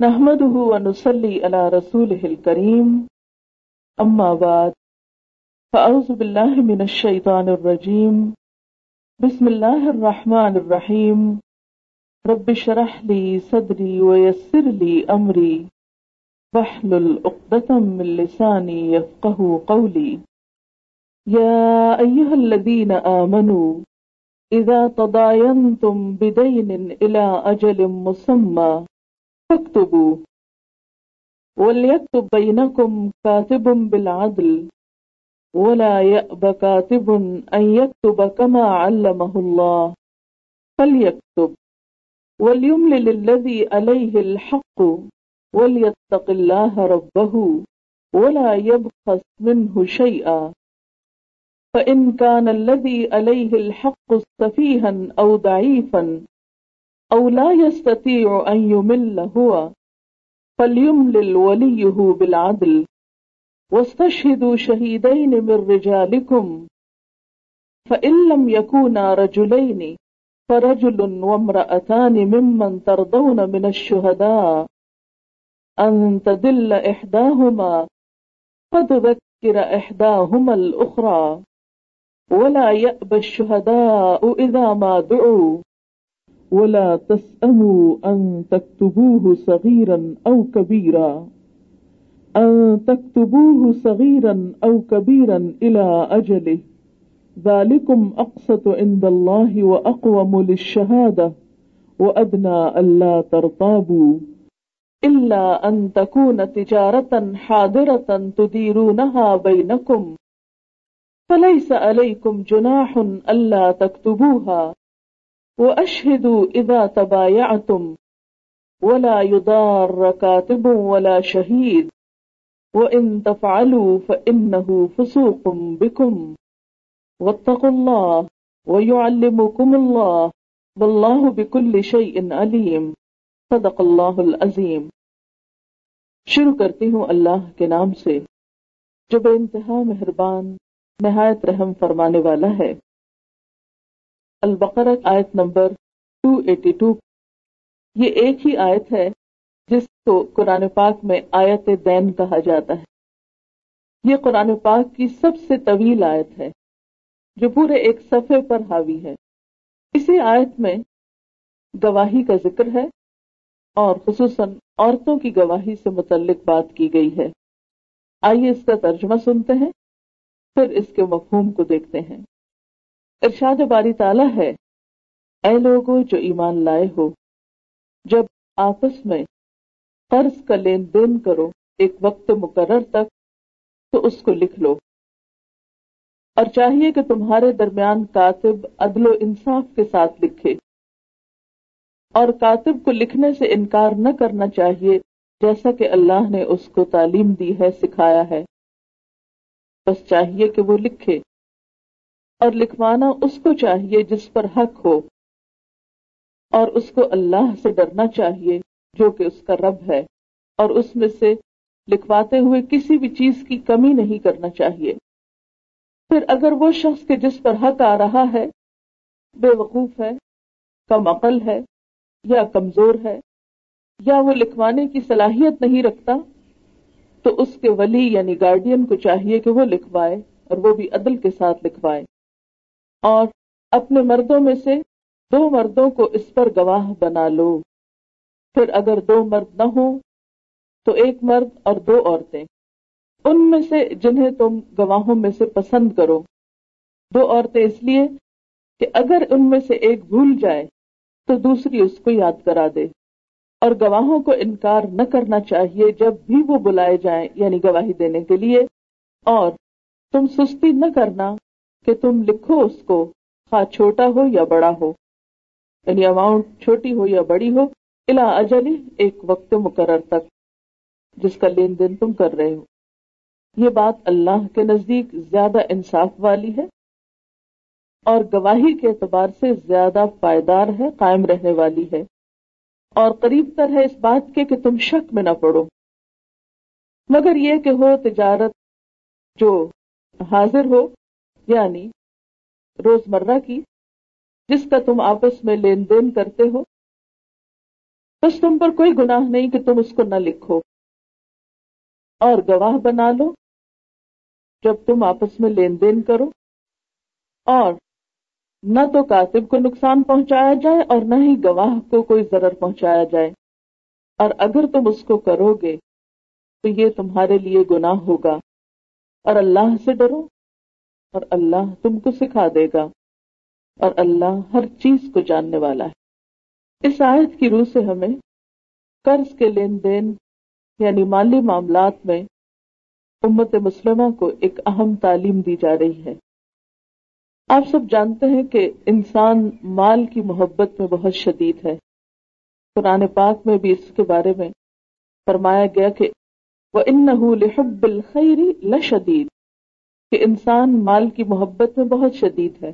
نحمده ونصلي على رسوله الكريم. أما بعد، فأعوذ بالله من الشيطان الرجيم. بسم الله الرحمن الرحيم. رب اشرح لي صدري ويسر لي أمري. واحلل عقدة من لساني يفقه قولي. يا أيها الذين آمنوا، إذا تضاينتم بدين إلى أجل مسمى فاكتبوا وليكتب بينكم كاتب بالعدل ولا يأب كاتب أن يكتب كما علمه الله فليكتب. وليملل الذي عليه الحق وليتق الله ربه ولا يبخس منه شيئا. فإن كان الذي عليه الحق سفيها أو ضعيفا أو لا يستطيع أن يمل هو فليملل وليه بالعدل واستشهدوا شهيدين من رجالكم فإن لم يكونا رجلين فرجل وامرأتان ممن ترضون من الشهداء أن تدل إحداهما فتذكر إحداهما الأخرى ولا يأبى الشهداء إذا ما دعوا ولا تسأموا أن تكتبوه صغيرا أو كبيرا أن تكتبوه صغيرا أو كبيرا إلى أجله ذلكم أقسط عند الله وأقوم للشهادة وأدنى ألا ترتابوا إلا أن تكون تجارة حاضرة تديرونها بينكم فليس عليكم جناح ألا تكتبوها وأشهدوا إذا تبايعتم ولا يضار كاتب ولا شهيد وإن تفعلوا فإنه فسوق بكم. واتقوا الله ويعلمكم الله والله بكل شيء عليم. صدق اللہ العظیم شروع کرتی ہوں اللہ کے نام سے جو بے انتہا مہربان، نہایت رحم فرمانے والا ہے۔ البقرہ آیت نمبر 282 یہ ایک ہی آیت ہے جس کو قرآن پاک میں آیت دین کہا جاتا ہے۔ یہ قرآن پاک کی سب سے طویل آیت ہے، جو پورے ایک صفحے پر حاوی ہے۔ اسی آیت میں گواہی کا ذکر ہے اور خصوصاً عورتوں کی گواہی سے متعلق بات کی گئی ہے۔ آئیے اس کا ترجمہ سنتے ہیں، پھر اس کے مفہوم کو دیکھتے ہیں۔ ارشاد باری تعالیٰ ہے، اے لوگوں جو ایمان لائے ہو، جب آپس میں قرض کا لین دین کرو ایک وقت مقرر تک، تو اس کو لکھ لو۔ اور چاہیے کہ تمہارے درمیان کاتب عدل و انصاف کے ساتھ لکھے۔ اور کاتب کو لکھنے سے انکار نہ کرنا چاہیے، جیسا کہ اللہ نے اس کو تعلیم دی ہے، سکھایا ہے۔ بس چاہیے کہ وہ لکھے۔ اور لکھوانا اس کو چاہیے جس پر حق ہو اور اس کو اللہ سے ڈرنا چاہیے جو کہ اس کا رب ہے اور اس میں سے لکھواتے ہوئے کسی بھی چیز کی کمی نہیں کرنا چاہیے۔ پھر اگر وہ شخص کے جس پر حق آ رہا ہے، بے وقوف ہے، کم عقل ہے یا کمزور ہے، یا وہ لکھوانے کی صلاحیت نہیں رکھتا، تو اس کے ولی یعنی گارڈین کو چاہیے کہ وہ لکھوائے اور وہ بھی عدل کے ساتھ لکھوائے۔ اور اپنے مردوں میں سے دو مردوں کو اس پر گواہ بنا لو۔ پھر اگر دو مرد نہ ہو تو ایک مرد اور دو عورتیں۔ ان میں سے جنہیں تم گواہوں میں سے پسند کرو۔ دو عورتیں اس لیے کہ اگر ان میں سے ایک بھول جائے، تو دوسری اس کو یاد کرا دے۔ اور گواہوں کو انکار نہ کرنا چاہیے جب بھی وہ بلائے جائیں یعنی گواہی دینے کے لیے۔ اور تم سستی نہ کرنا کہ تم لکھو اس کو، خواہ چھوٹا ہو یا بڑا ہو۔ یعنی اماؤنٹ چھوٹی ہو یا بڑی ہو الا اجلی ایک وقت مقرر تک، جس کا لین دین تم کر رہے ہو۔ یہ بات اللہ کے نزدیک زیادہ انصاف والی ہے اور گواہی کے اعتبار سے زیادہ پائیدار ہے، قائم رہنے والی ہے۔ اور قریب تر ہے اس بات کے کہ تم شک میں نہ پڑو۔ مگر یہ کہ ہو تجارت جو حاضر ہو یعنی روز مرہ کی، جس کا تم آپس میں لین دین کرتے ہو۔ بس تم پر کوئی گناہ نہیں کہ تم اس کو نہ لکھو۔ اور گواہ بنا لو جب تم آپس میں لین دین کرو۔ اور نہ تو کاتب کو نقصان پہنچایا جائے اور نہ ہی گواہ کو کوئی ضرر پہنچایا جائے۔ اور اگر تم اس کو کرو گے تو یہ تمہارے لیے گناہ ہوگا۔ اور اللہ سے ڈرو۔ اور اللہ تم کو سکھا دے گا اور اللہ ہر چیز کو جاننے والا ہے۔ اس آیت کی روح سے ہمیں قرض کے لین دین یعنی مالی معاملات میں امت مسلمہ کو ایک اہم تعلیم دی جا رہی ہے۔ آپ سب جانتے ہیں کہ انسان مال کی محبت میں بہت شدید ہے۔ قرآن پاک میں بھی اس کے بارے میں فرمایا گیا کہ وہ ان لحب الخیری لشدید کہ انسان مال کی محبت میں بہت شدید ہے۔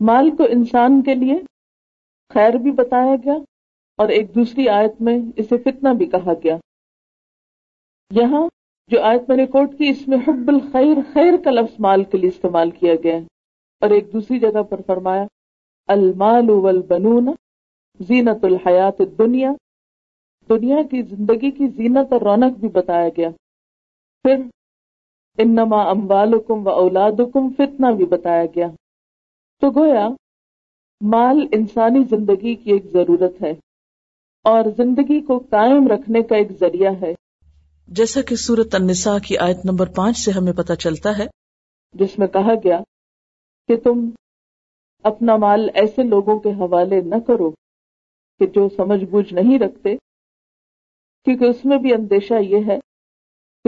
مال کو انسان کے لیے خیر بھی بتایا گیا اور ایک دوسری آیت میں اسے فتنہ بھی کہا گیا۔ یہاں جو آیت میں نے کوٹ کی، اس میں حب الخیر، خیر کا لفظ مال کے لیے استعمال کیا گیا ہے۔ اور ایک دوسری جگہ پر فرمایا، المال والبنون زینت الحیات الدنیا۔ دنیا کی زندگی کی زینت اور رونق بھی بتایا گیا۔ پھر انما اموالکم و اولادکم فتنہ بھی بتایا گیا۔ تو گویا مال انسانی زندگی کی ایک ضرورت ہے اور زندگی کو قائم رکھنے کا ایک ذریعہ ہے۔ جیسا کہ سورت النساء کی آیت نمبر پانچ سے ہمیں پتہ چلتا ہے جس میں کہا گیا کہ تم اپنا مال ایسے لوگوں کے حوالے نہ کرو کہ جو سمجھ بوجھ نہیں رکھتے کیونکہ اس میں بھی اندیشہ یہ ہے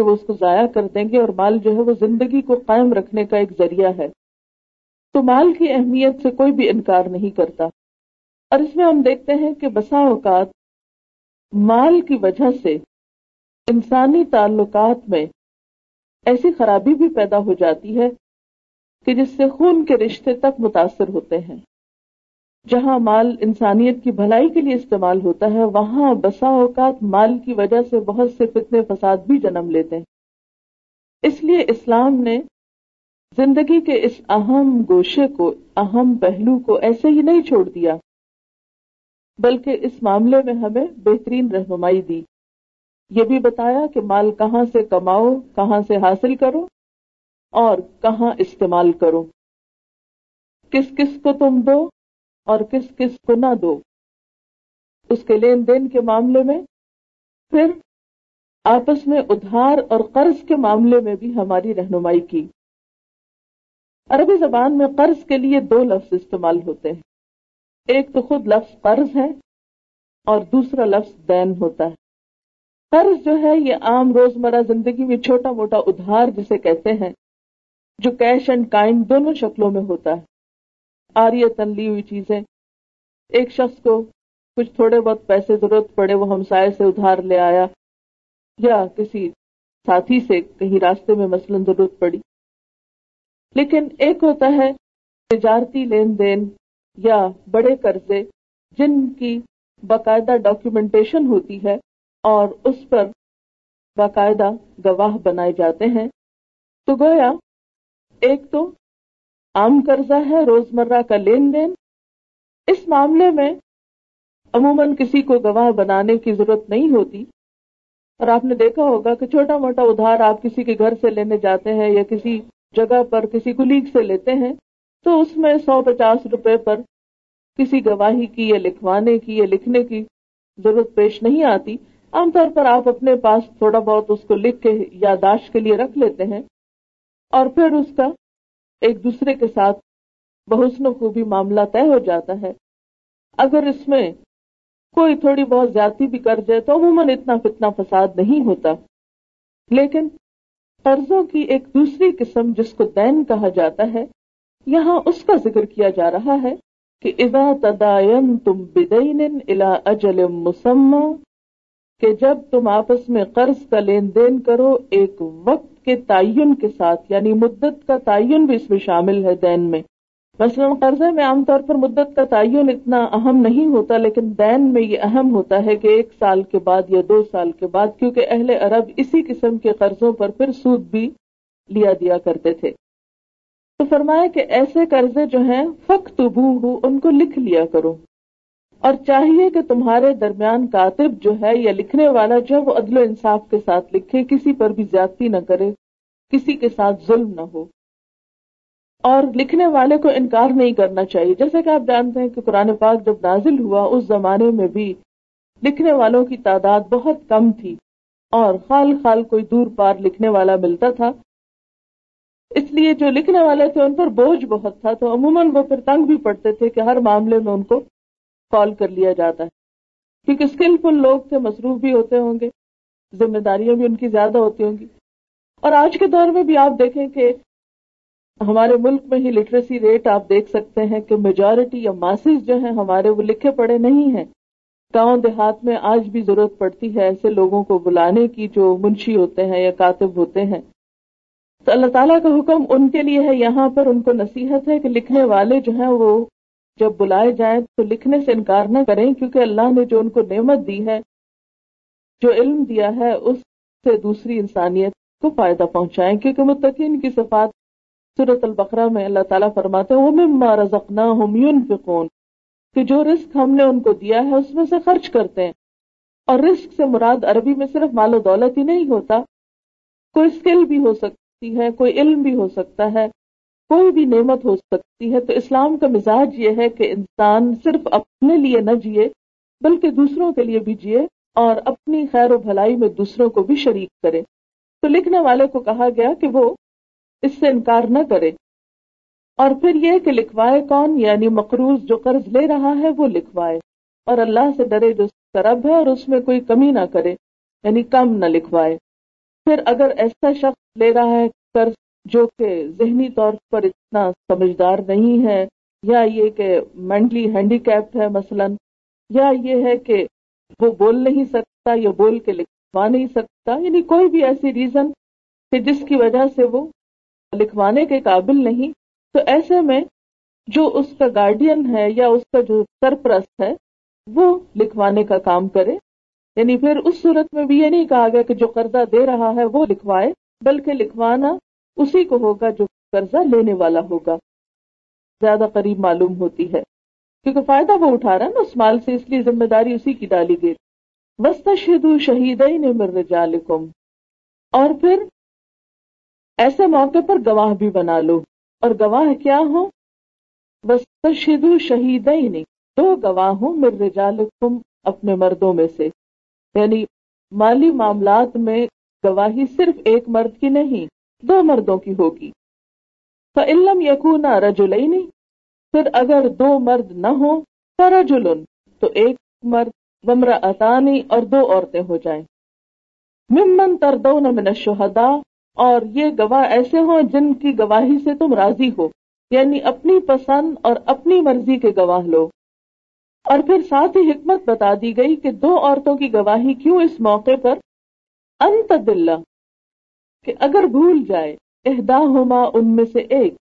کہ وہ اس کو ضائع کر دیں گے اور مال جو ہے وہ زندگی کو قائم رکھنے کا ایک ذریعہ ہے۔ تو مال کی اہمیت سے کوئی بھی انکار نہیں کرتا۔ اور اس میں ہم دیکھتے ہیں کہ بسا اوقات مال کی وجہ سے انسانی تعلقات میں ایسی خرابی بھی پیدا ہو جاتی ہے کہ جس سے خون کے رشتے تک متاثر ہوتے ہیں۔ جہاں مال انسانیت کی بھلائی کے لیے استعمال ہوتا ہے، وہاں بسا اوقات مال کی وجہ سے بہت سے فتنے فساد بھی جنم لیتے ہیں۔ اس لیے اسلام نے زندگی کے اس اہم گوشے کو، اہم پہلو کو ایسے ہی نہیں چھوڑ دیا، بلکہ اس معاملے میں ہمیں بہترین رہنمائی دی۔ یہ بھی بتایا کہ مال کہاں سے کماؤ، کہاں سے حاصل کرو اور کہاں استعمال کرو۔ کس کس کو تم دو؟ اور کس کس کو نہ دو۔ اس کے لین دین کے معاملے میں پھر آپس میں ادھار اور قرض کے معاملے میں بھی ہماری رہنمائی کی۔ عربی زبان میں قرض کے لیے دو لفظ استعمال ہوتے ہیں۔ ایک تو خود لفظ قرض ہے اور دوسرا لفظ دین ہوتا ہے۔ قرض جو ہے یہ عام روزمرہ زندگی میں چھوٹا موٹا ادھار جسے کہتے ہیں، جو کیش اینڈ کائنڈ دونوں شکلوں میں ہوتا ہے۔ آریتن لی ہوئی چیزیں۔ ایک شخص کو کچھ تھوڑے بہت پیسے ضرورت پڑے، وہ ہمسائے سے ادھار لے آیا یا کسی ساتھی سے کہیں راستے میں مثلا ضرورت پڑی۔ لیکن ایک ہوتا ہے تجارتی لین دین یا بڑے قرضے جن کی باقاعدہ ڈاکیومنٹیشن ہوتی ہے اور اس پر باقاعدہ گواہ بنائے جاتے ہیں۔ تو گویا، ایک تو عام قرضہ ہے، روزمرہ کا لین دین۔ اس معاملے میں عموماً کسی کو گواہ بنانے کی ضرورت نہیں ہوتی۔ اور آپ نے دیکھا ہوگا کہ چھوٹا موٹا ادھار آپ کسی کے گھر سے لینے جاتے ہیں یا کسی جگہ پر کسی کلیگ سے لیتے ہیں، تو اس میں سو پچاس روپے پر کسی گواہی کی یا لکھوانے کی یا لکھنے کی ضرورت پیش نہیں آتی۔ عام طور پر آپ اپنے پاس تھوڑا بہت اس کو لکھ کے یاداشت کے لیے رکھ لیتے ہیں اور پھر اس کا ایک دوسرے کے ساتھ بحسن و خوبی معاملہ طے ہو جاتا ہے۔ اگر اس میں کوئی تھوڑی بہت زیادتی بھی کر جائے تو عموماً اتنا فتنا فساد نہیں ہوتا۔ لیکن قرضوں کی ایک دوسری قسم جس کو دین کہا جاتا ہے، یہاں اس کا ذکر کیا جا رہا ہے کہ اذا تدائن تم بدین الا اجل مسمہ کہ جب تم آپس میں قرض کا لین دین کرو، ایک وقت کے تعین کے ساتھ یعنی مدت کا تعین بھی اس میں شامل ہے دین میں۔ مثلا قرضے میں عام طور پر مدت کا تعین اتنا اہم نہیں ہوتا، لیکن دین میں یہ اہم ہوتا ہے کہ ایک سال کے بعد یا دو سال کے بعد، کیونکہ اہل عرب اسی قسم کے قرضوں پر پھر سود بھی لیا دیا کرتے تھے۔ تو فرمایا کہ ایسے قرضے جو ہیں فخ ہو ان کو لکھ لیا کرو۔ اور چاہیے کہ تمہارے درمیان کاتب جو ہے یا لکھنے والا جو ہے وہ عدل و انصاف کے ساتھ لکھے، کسی پر بھی زیادتی نہ کرے، کسی کے ساتھ ظلم نہ ہو۔ اور لکھنے والے کو انکار نہیں کرنا چاہیے۔ جیسے کہ آپ جانتے ہیں کہ قرآن پاک جب نازل ہوا، اس زمانے میں بھی لکھنے والوں کی تعداد بہت کم تھی اور خال خال کوئی دور پار لکھنے والا ملتا تھا۔ اس لیے جو لکھنے والے تھے، ان پر بوجھ بہت تھا۔ تو عموماً وہ پھر تنگ بھی پڑتے تھے کہ ہر معاملے میں ان کو کال کر لیا جاتا ہے۔ کیونکہ اسکلفل لوگ تھے، مصروف بھی ہوتے ہوں گے، ذمہ داریاں بھی ان کی زیادہ ہوتی ہوں گی۔ اور آج کے دور میں بھی آپ دیکھیں کہ ہمارے ملک میں ہی لٹریسی ریٹ آپ دیکھ سکتے ہیں کہ میجورٹی یا ماسز جو ہیں، ہمارے وہ لکھے پڑے نہیں ہیں۔ گاؤں دیہات میں آج بھی ضرورت پڑتی ہے ایسے لوگوں کو بلانے کی جو منشی ہوتے ہیں یا کاتب ہوتے ہیں۔ تو اللہ تعالیٰ کا حکم ان کے لیے ہے، یہاں پر ان کو نصیحت ہے کہ لکھنے والے جو ہیں وہ جب بلائے جائیں تو لکھنے سے انکار نہ کریں، کیونکہ اللہ نے جو ان کو نعمت دی ہے، جو علم دیا ہے، اس سے دوسری انسانیت کو فائدہ پہنچائیں۔ کیونکہ متقین کی صفات صورت البقرہ میں اللہ تعالیٰ فرماتے ہیں وہ مما رزقنا ہم ينفقون۔ کہ جو رزق ہم نے ان کو دیا ہے، اس میں سے خرچ کرتے ہیں۔ اور رزق سے مراد عربی میں صرف مال و دولت ہی نہیں ہوتا۔ کوئی اسکل بھی ہو سکتی ہے، کوئی علم بھی ہو سکتا ہے۔ کوئی بھی نعمت ہو سکتی ہے، تو اسلام کا مزاج یہ ہے کہ انسان صرف اپنے لیے نہ جیے، بلکہ دوسروں کے لیے بھی جیے اور اپنی خیر و بھلائی میں دوسروں کو بھی شریک کرے۔ تو لکھنے والے کو کہا گیا کہ وہ اس سے انکار نہ کرے۔ اور پھر یہ کہ لکھوائے کون؟ یعنی مقروض جو قرض لے رہا ہے وہ لکھوائے۔ اور اللہ سے ڈرے جو کرب ہے اور اس میں کوئی کمی نہ کرے یعنی کم نہ لکھوائے۔ پھر اگر ایسا شخص لے رہا ہے قرض جو کہ ذہنی طور پر اتنا سمجھدار نہیں ہے، یا یہ کہ مینٹلی ہینڈی کیپڈ ہے مثلا، یا یہ ہے کہ وہ بول نہیں سکتا یا بول کے لکھوا نہیں سکتا یعنی کوئی بھی ایسی ریزن کہ جس کی وجہ سے وہ لکھوانے کے قابل نہیں۔ تو ایسے میں جو اس کا گارڈین ہے یا اس کا جو سرپرست ہے، وہ لکھوانے کا کام کرے۔ یعنی پھر اس صورت میں بھی یہ نہیں کہا گیا کہ جو قرضہ دے رہا ہے وہ لکھوائے، بلکہ لکھوانا اسی کو ہوگا جو قرضہ لینے والا ہوگا۔ زیادہ قریب معلوم ہوتی ہے۔ کیونکہ فائدہ وہ اٹھا رہا ہے نا اس مال سے، اس لیے ذمہ داری اسی کی ڈالی گئی۔ وسط شہدو شہید اور پھر ایسے موقع پر گواہ بھی بنا لو۔ اور گواہ کیا ہو شدو شہید دو گواہ ہوں مر رجالکم اپنے مردوں میں سے۔ یعنی مالی معاملات میں گواہی صرف ایک مرد کی نہیں دو مردوں کی ہوگی۔ فعلم یقون رجولئی پھر اگر دو مرد نہ ہو فرجلن تو ایک مرد ومرا اطانی اور دو عورتیں ہو جائیں۔ ممن تردون من الشہداء، اور یہ گواہ ایسے ہوں جن کی گواہی سے تم راضی ہو۔ یعنی اپنی پسند اور اپنی مرضی کے گواہ لو۔ اور پھر ساتھ ہی حکمت بتا دی گئی کہ دو عورتوں کی گواہی کیوں اس موقع پر؟ انت دلہ کہ اگر بھول جائے اہدا ہوما ان میں سے ایک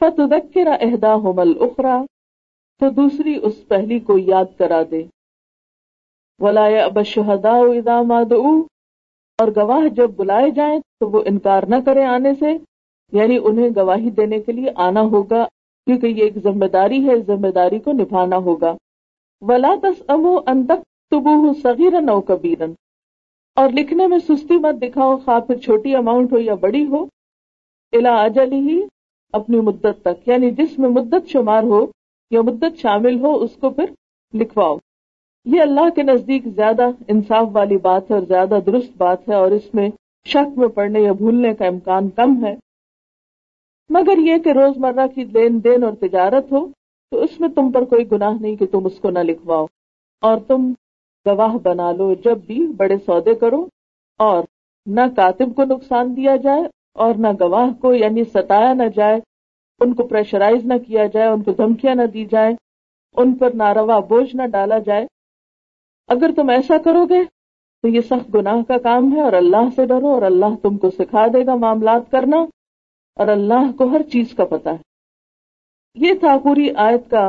فتح اہدا ہومل اخرا تو دوسری اس پہلی کو یاد کرا دے۔ ولا اب شہدا اداماد اور گواہ جب بلائے جائیں تو وہ انکار نہ کرے آنے سے یعنی انہیں گواہی دینے کے لیے آنا ہوگا، کیونکہ یہ ایک ذمہ داری ہے اس ذمہ داری کو نبھانا ہوگا۔ ولا تس امو اندک تبو صغیرن او کبیرن اور لکھنے میں سستی مت دکھاؤ خواہ پھر چھوٹی اماؤنٹ ہو یا بڑی ہو الا اجل ہی اپنی مدت تک۔ یعنی جس میں مدت شمار ہو یا مدت شامل ہو، اس کو پھر لکھواؤ۔ یہ اللہ کے نزدیک زیادہ انصاف والی بات ہے اور زیادہ درست بات ہے اور اس میں شک میں پڑنے یا بھولنے کا امکان کم ہے۔ مگر یہ کہ روز مرہ کی لین دین اور تجارت ہو، تو اس میں تم پر کوئی گناہ نہیں کہ تم اس کو نہ لکھواؤ۔ اور تم گواہ بنا لو، جب بھی بڑے سودے کرو اور نہ کاتب کو نقصان دیا جائے اور نہ گواہ کو یعنی ستایا نہ جائے، ان کو پریشرائز نہ کیا جائے، ان کو دھمکیاں نہ دی جائے ان پر ناروا بوجھ نہ ڈالا جائے۔ اگر تم ایسا کرو گے تو یہ سخت گناہ کا کام ہے اور اللہ سے ڈرو اور اللہ تم کو سکھا دے گا معاملات کرنا اور اللہ کو ہر چیز کا پتا ہے۔ یہ تھا پوری آیت کا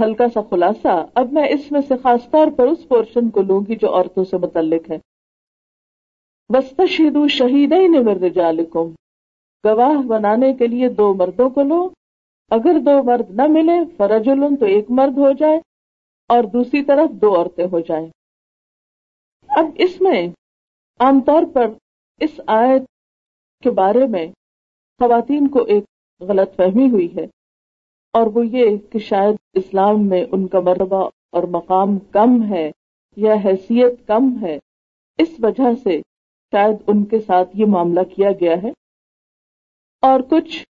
ہلکا سا خلاصہ، اب میں اس میں سے خاص طور پر اس پورشن کو لوں گی جو عورتوں سے متعلق ہے۔ بس شہید ہی نے گواہ بنانے کے لیے دو مردوں کو لو۔ اگر دو مرد نہ ملے فرج تو ایک مرد ہو جائے اور دوسری طرف دو عورتیں ہو جائیں۔ اب اس میں عام طور پر اس آیت کے بارے میں خواتین کو ایک غلط فہمی ہوئی ہے۔ اور وہ یہ کہ شاید اسلام میں ان کا مرتبہ اور مقام کم ہے یا حیثیت کم ہے، اس وجہ سے شاید ان کے ساتھ یہ معاملہ کیا گیا ہے۔ اور کچھ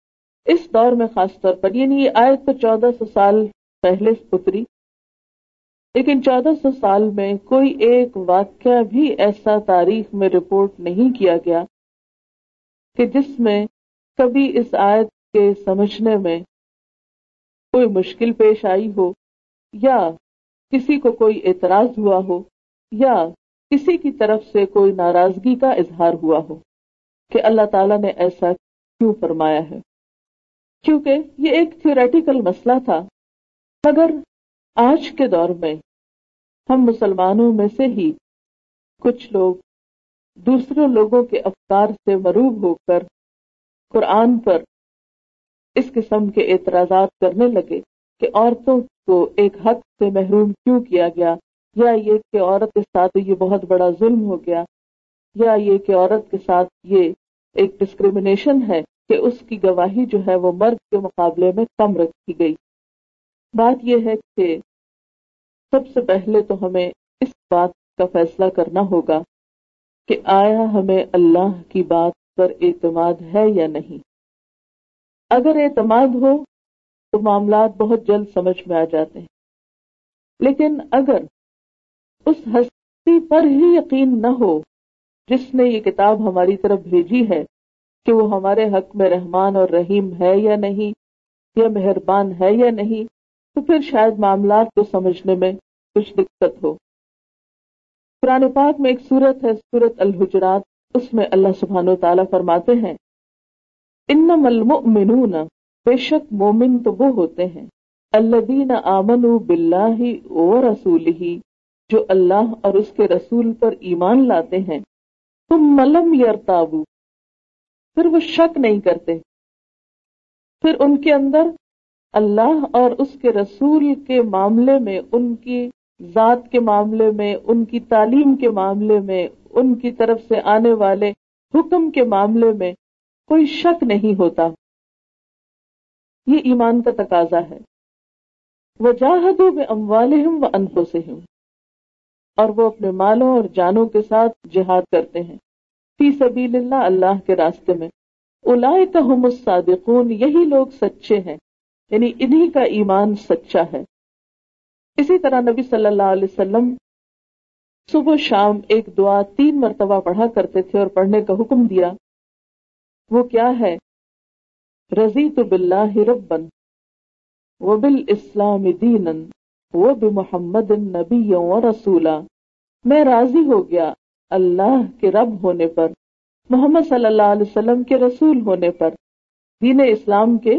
اس دور میں خاص طور پر یعنی یہ آیت تو چودہ سو سال پہلے اتری، لیکن چودہ سو سال میں کوئی ایک واقعہ بھی ایسا تاریخ میں رپورٹ نہیں کیا گیا کہ جس میں کبھی اس آیت کے سمجھنے میں کوئی مشکل پیش آئی ہو، یا کسی کو کوئی اعتراض ہوا ہو، یا کسی کی طرف سے کوئی ناراضگی کا اظہار ہوا ہو کہ اللہ تعالیٰ نے ایسا کیوں فرمایا ہے۔ کیونکہ یہ ایک تھیوریٹیکل مسئلہ تھا، مگر آج کے دور میں ہم مسلمانوں میں سے ہی کچھ لوگ دوسرے لوگوں کے افکار سے مروب ہو کر قرآن پر اس قسم کے اعتراضات کرنے لگے کہ عورتوں کو ایک حق سے محروم کیوں کیا گیا؟ یا یہ کہ عورت کے ساتھ یہ بہت بڑا ظلم ہو گیا؟ یا یہ کہ عورت کے ساتھ یہ ایک ڈسکریمنیشن ہے کہ اس کی گواہی جو ہے وہ مرد کے مقابلے میں کم رکھی گئی؟ بات یہ ہے کہ سب سے پہلے تو ہمیں اس بات کا فیصلہ کرنا ہوگا کہ آیا ہمیں اللہ کی بات پر اعتماد ہے یا نہیں؟ اگر اعتماد ہو تو معاملات بہت جلد سمجھ میں آ جاتے ہیں۔ لیکن اگر اس ہستی پر ہی یقین نہ ہو، جس نے یہ کتاب ہماری طرف بھیجی ہے کہ وہ ہمارے حق میں رحمان اور رحیم ہے یا نہیں، یا مہربان ہے یا نہیں، تو پھر شاید معاملات کو سمجھنے میں کچھ دقت ہو۔ قرآن پاک میں ایک صورت ہے صورت الحجرات۔ اس میں اللہ سبحانہ و تعالیٰ فرماتے ہیں انم المؤمنون، بے شک مومن تو وہ ہوتے ہیں، الذین آمنوا باللہ و رسولہ جو اللہ اور اس کے رسول پر ایمان لاتے ہیں تم ملم یرتابو، پھر وہ شک نہیں کرتے۔ پھر ان کے اندر اللہ اور اس کے رسول کے معاملے میں، ان کی ذات کے معاملے میں، ان کی تعلیم کے معاملے میں، ان کی طرف سے آنے والے حکم کے معاملے میں کوئی شک نہیں ہوتا۔ یہ ایمان کا تقاضا ہے۔ وہ جاہدوں میں اموالہم و انفوں اور وہ اپنے مالوں اور جانوں کے ساتھ جہاد کرتے ہیں۔ فی سبیل اللہ اللہ کے راستے میں۔ اولئک هم الصادقون، یہی لوگ سچے ہیں۔ یعنی انہی کا ایمان سچا ہے۔ اسی طرح نبی صلی اللہ علیہ وسلم صبح شام ایک دعا تین مرتبہ پڑھا کرتے تھے اور پڑھنے کا حکم دیا۔ وہ کیا ہے؟ رضی تو بلّہ ربن وہ بال اسلام دین وہ بھی محمد نبی رسولہ میں راضی ہو گیا اللہ کے رب ہونے پر، محمد صلی اللہ علیہ وسلم کے رسول ہونے پر۔ دین اسلام کے،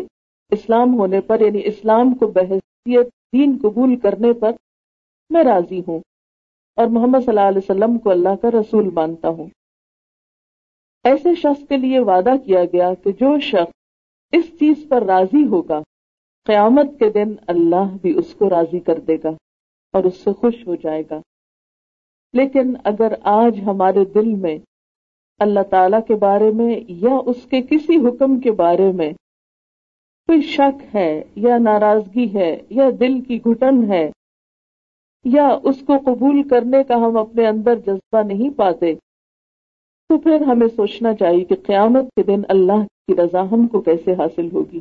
اسلام ہونے پر یعنی اسلام کو بحثیت، دین قبول کرنے پر میں راضی ہوں اور محمد صلی اللہ علیہ وسلم کو اللہ کا رسول مانتا ہوں۔ ایسے شخص کے لیے وعدہ کیا گیا کہ جو شخص اس چیز پر راضی ہوگا، قیامت کے دن اللہ بھی اس کو راضی کر دے گا اور اس سے خوش ہو جائے گا۔ لیکن اگر آج ہمارے دل میں اللہ تعالی کے بارے میں یا اس کے کسی حکم کے بارے میں کوئی شک ہے یا ناراضگی ہے یا دل کی گھٹن ہے یا اس کو قبول کرنے کا ہم اپنے اندر جذبہ نہیں پاتے تو پھر ہمیں سوچنا چاہیے کہ قیامت کے دن اللہ کی رضا ہم کو کیسے حاصل ہوگی۔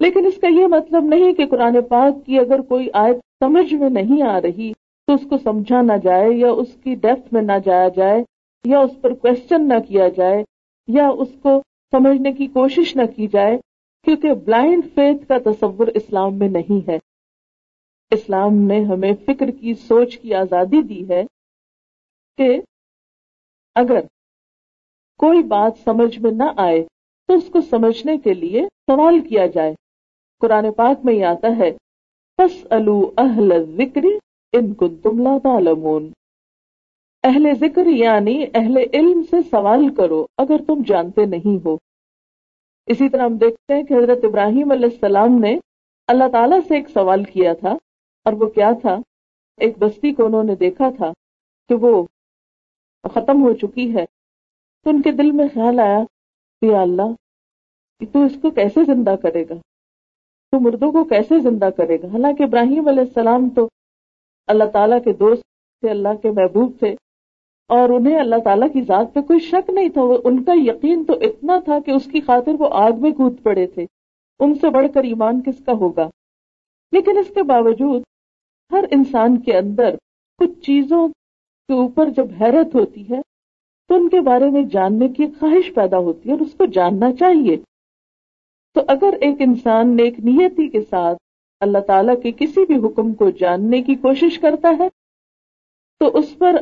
لیکن اس کا یہ مطلب نہیں کہ قرآن پاک کی اگر کوئی آیت سمجھ میں نہیں آ رہی تو اس کو سمجھا نہ جائے یا اس کی ڈیپتھ میں نہ جایا جائے یا اس پر کوشچن نہ کیا جائے یا اس کو سمجھنے کی کوشش نہ کی جائے، کیونکہ بلائنڈ فیتھ کا تصور اسلام میں نہیں ہے۔ اسلام نے ہمیں فکر کی، سوچ کی آزادی دی ہے کہ اگر کوئی بات سمجھ میں نہ آئے تو اس کو سمجھنے کے لیے سوال کیا جائے۔ قرآن پاک میں یہ آتا ہے الو اہل ذکر ان تم اہل ذکر یعنی اہل علم سے سوال کرو اگر تم جانتے نہیں ہو۔ اسی طرح ہم دیکھتے ہیں کہ حضرت ابراہیم علیہ السلام نے اللہ تعالیٰ سے ایک سوال کیا تھا اور وہ کیا تھا؟ ایک بستی کو انہوں نے دیکھا تھا کہ وہ ختم ہو چکی ہے۔ تو ان کے دل میں خیال آیا کہ اللہ تو اس کو کیسے زندہ کرے گا؟ تو مردوں کو کیسے زندہ کرے گا؟ حالانکہ ابراہیم علیہ السلام تو اللہ تعالیٰ کے دوست تھے، اللہ کے محبوب تھے، اور انہیں اللہ تعالیٰ کی ذات پہ کوئی شک نہیں تھا۔ ان کا یقین تو اتنا تھا کہ اس کی خاطر وہ آگ میں کود پڑے تھے۔ ان سے بڑھ کر ایمان کس کا ہوگا؟ لیکن اس کے باوجود ہر انسان کے اندر کچھ چیزوں کے اوپر جب حیرت ہوتی ہے تو ان کے بارے میں جاننے کی خواہش پیدا ہوتی ہے اور اس کو جاننا چاہیے۔ تو اگر ایک انسان نیک نیتی کے ساتھ اللہ تعالیٰ کے کسی بھی حکم کو جاننے کی کوشش کرتا ہے، تو اس پر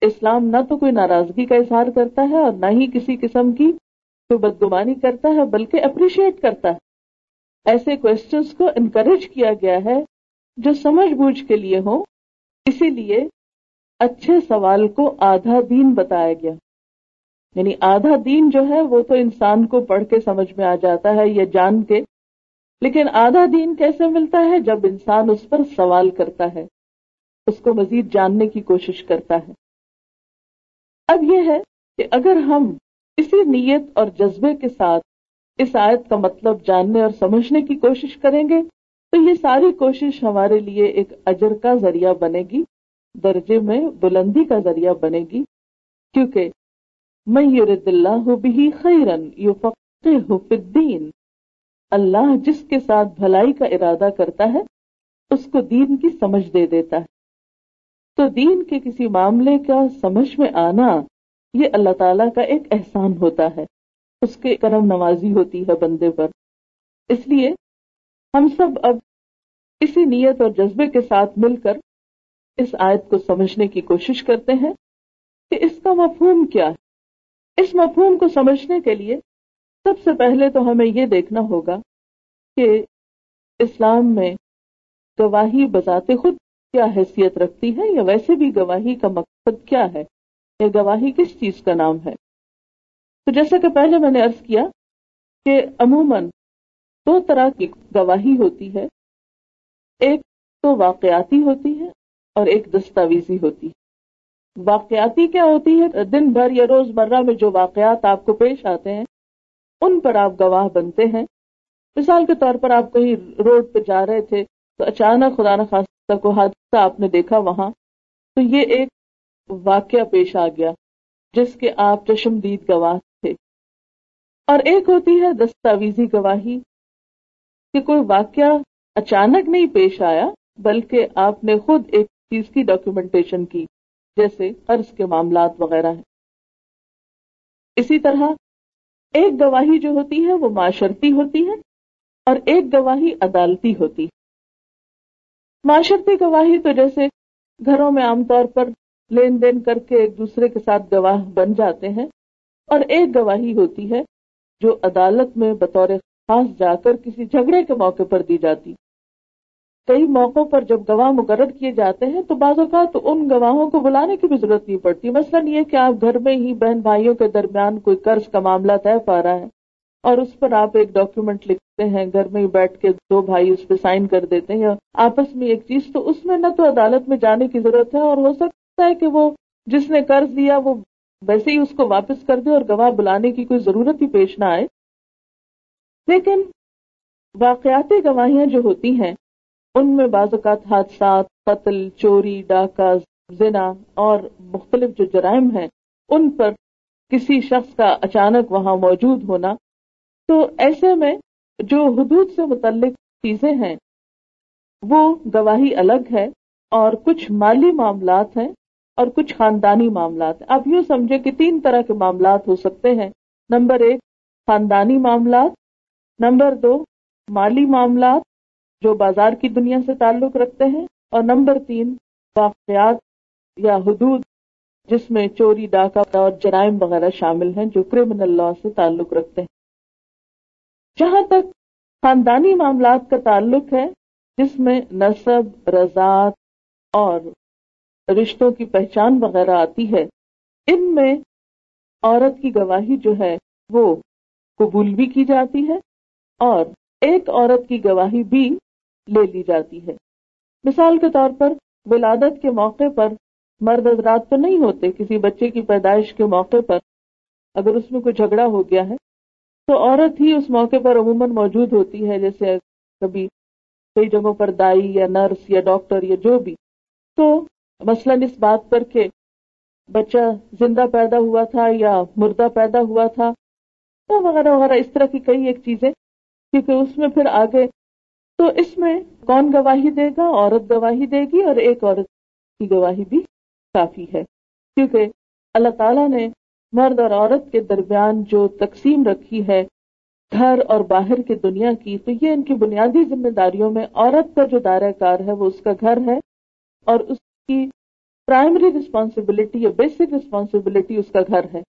اسلام نہ تو کوئی ناراضگی کا اظہار کرتا ہے اور نہ ہی کسی قسم کی کوئی بدگمانی کرتا ہے، بلکہ اپریشیٹ کرتا ہے۔ ایسے کوشچنس کو انکریج کیا گیا ہے جو سمجھ بوجھ کے لیے ہوں۔ اسی لیے اچھے سوال کو آدھا دین بتایا گیا۔ یعنی آدھا دین جو ہے وہ تو انسان کو پڑھ کے سمجھ میں آ جاتا ہے یا جان کے۔ لیکن آدھا دین کیسے ملتا ہے؟ جب انسان اس پر سوال کرتا ہے، اس کو مزید جاننے کی کوشش کرتا ہے۔ اب یہ ہے کہ اگر ہم اسی نیت اور جذبے کے ساتھ اس آیت کا مطلب جاننے اور سمجھنے کی کوشش کریں گے، تو یہ ساری کوشش ہمارے لیے ایک اجر کا ذریعہ بنے گی۔ درجے میں بلندی کا ذریعہ بنے گی، کیونکہ میں یورد اللہ بھی خیرن یو الدین۔ اللہ جس کے ساتھ بھلائی کا ارادہ کرتا ہے، اس کو دین کی سمجھ دے دیتا ہے۔ تو دین کے کسی معاملے کا سمجھ میں آنا، یہ اللہ تعالیٰ کا ایک احسان ہوتا ہے۔ اس کے کرم نوازی ہوتی ہے بندے پر۔ اس لیے ہم سب اب اسی نیت اور جذبے کے ساتھ مل کر اس آیت کو سمجھنے کی کوشش کرتے ہیں کہ اس کا مفہوم کیا ہے۔ اس مفہوم کو سمجھنے کے لیے سب سے پہلے تو ہمیں یہ دیکھنا ہوگا کہ اسلام میں گواہی بذات خود کیا حیثیت رکھتی ہے یا ویسے بھی گواہی کا مقصد کیا ہے؟ یا گواہی کس چیز کا نام ہے؟ تو جیسا کہ پہلے میں نے ارض کیا کہ عموماً دو طرح کی گواہی ہوتی ہے۔ ایک تو واقعاتی ہوتی ہے اور ایک دستاویزی ہوتی ہے۔ واقعاتی کیا ہوتی ہے؟ دن بھر یا روز مرہ میں جو واقعات آپ کو پیش آتے ہیں، ان پر آپ گواہ بنتے ہیں۔ مثال کے طور پر آپ کہیں روڈ پہ جا رہے تھے تو اچانک خدا نخواستہ کو حادثہ آپ نے دیکھا وہاں، تو یہ ایک واقعہ پیش آ گیا، جس کے آپ چشمدید گواہ تھے۔ اور ایک ہوتی ہے دستاویزی گواہی کہ کوئی واقعہ اچانک نہیں پیش آیا، بلکہ آپ نے خود ایک چیز کی ڈاکیومنٹیشن کی، جیسے قرض کے معاملات وغیرہ ہیں۔ اسی طرح، ایک گواہی جو ہوتی ہے، وہ معاشرتی ہوتی ہے اور ایک گواہی عدالتی ہوتی ہے۔ معاشرتی گواہی تو جیسے گھروں میں عام طور پر لین دین کر کے ایک دوسرے کے ساتھ گواہ بن جاتے ہیں اور ایک گواہی ہوتی ہے جو عدالت میں بطور خاص جا کر کسی جھگڑے کے موقع پر دی جاتی۔ کئی موقعوں پر جب گواہ مقرر کیے جاتے ہیں تو بعض اوقات ان گواہوں کو بلانے کی بھی ضرورت نہیں پڑتی۔ مثلاً یہ کہ آپ گھر میں ہی بہن بھائیوں کے درمیان کوئی قرض کا معاملہ طے پا رہا ہے اور اس پر آپ ایک ڈاکیومنٹ لکھتے ہیں، گھر میں ہی بیٹھ کے دو بھائی اس پہ سائن کر دیتے ہیں آپس میں ایک چیز، تو اس میں نہ تو عدالت میں جانے کی ضرورت ہے اور ہو سکتا ہے کہ وہ جس نے قرض دیا وہ ویسے ہی اس کو واپس کر دے اور گواہ بلانے کی کوئی ضرورت ہی پیش نہ آئے۔ لیکن واقعاتی گواہیاں جو ہوتی ہیں ان میں بعض اوقات حادثات، قتل، چوری، ڈاکہ، زنا اور مختلف جو جرائم ہیں، ان پر کسی شخص کا اچانک وہاں موجود ہونا، تو ایسے میں جو حدود سے متعلق چیزیں ہیں، وہ گواہی الگ ہے اور کچھ مالی معاملات ہیں اور کچھ خاندانی معاملات ہیں۔ آپ یوں سمجھے کہ تین طرح کے معاملات ہو سکتے ہیں۔ نمبر ایک، خاندانی معاملات، نمبر دو، مالی معاملات جو بازار کی دنیا سے تعلق رکھتے ہیں، اور نمبر تین، واقعات یا حدود، جس میں چوری، ڈاکہ اور جرائم وغیرہ شامل ہیں جو کرمنل لا سے تعلق رکھتے ہیں۔ جہاں تک خاندانی معاملات کا تعلق ہے، جس میں نصب رضاط اور رشتوں کی پہچان وغیرہ آتی ہے، ان میں عورت کی گواہی جو ہے، وہ قبول بھی کی جاتی ہے، اور ایک عورت کی گواہی بھی لے لی جاتی ہے۔ مثال کے طور پر ولادت کے موقع پر مرد حضرات تو نہیں ہوتے، کسی بچے کی پیدائش کے موقع پر۔ اگر اس میں کوئی جھگڑا ہو گیا ہے، تو عورت ہی اس موقع پر عموماً موجود ہوتی ہے، جیسے کبھی کئی جگہوں پر دائی یا نرس یا ڈاکٹر یا جو بھی۔ تو مثلاً اس بات پر کہ بچہ زندہ پیدا ہوا تھا یا مردہ پیدا ہوا تھا وغیرہ وغیرہ، اس طرح کی کئی ایک چیزیں، کیونکہ اس میں پھر آگے تو اس میں کون گواہی دے گا؟ عورت گواہی دے گی اور ایک عورت کی گواہی بھی کافی ہے۔ کیونکہ اللہ تعالیٰ نے مرد اور عورت کے درمیان جو تقسیم رکھی ہے گھر اور باہر کی دنیا کی، تو یہ ان کی بنیادی ذمہ داریوں میں عورت کا جو دائرہ کار ہے، وہ اس کا گھر ہے اور اس کی پرائمری رسپانسبلٹی یا بیسک رسپانسبلٹی اس کا گھر ہے۔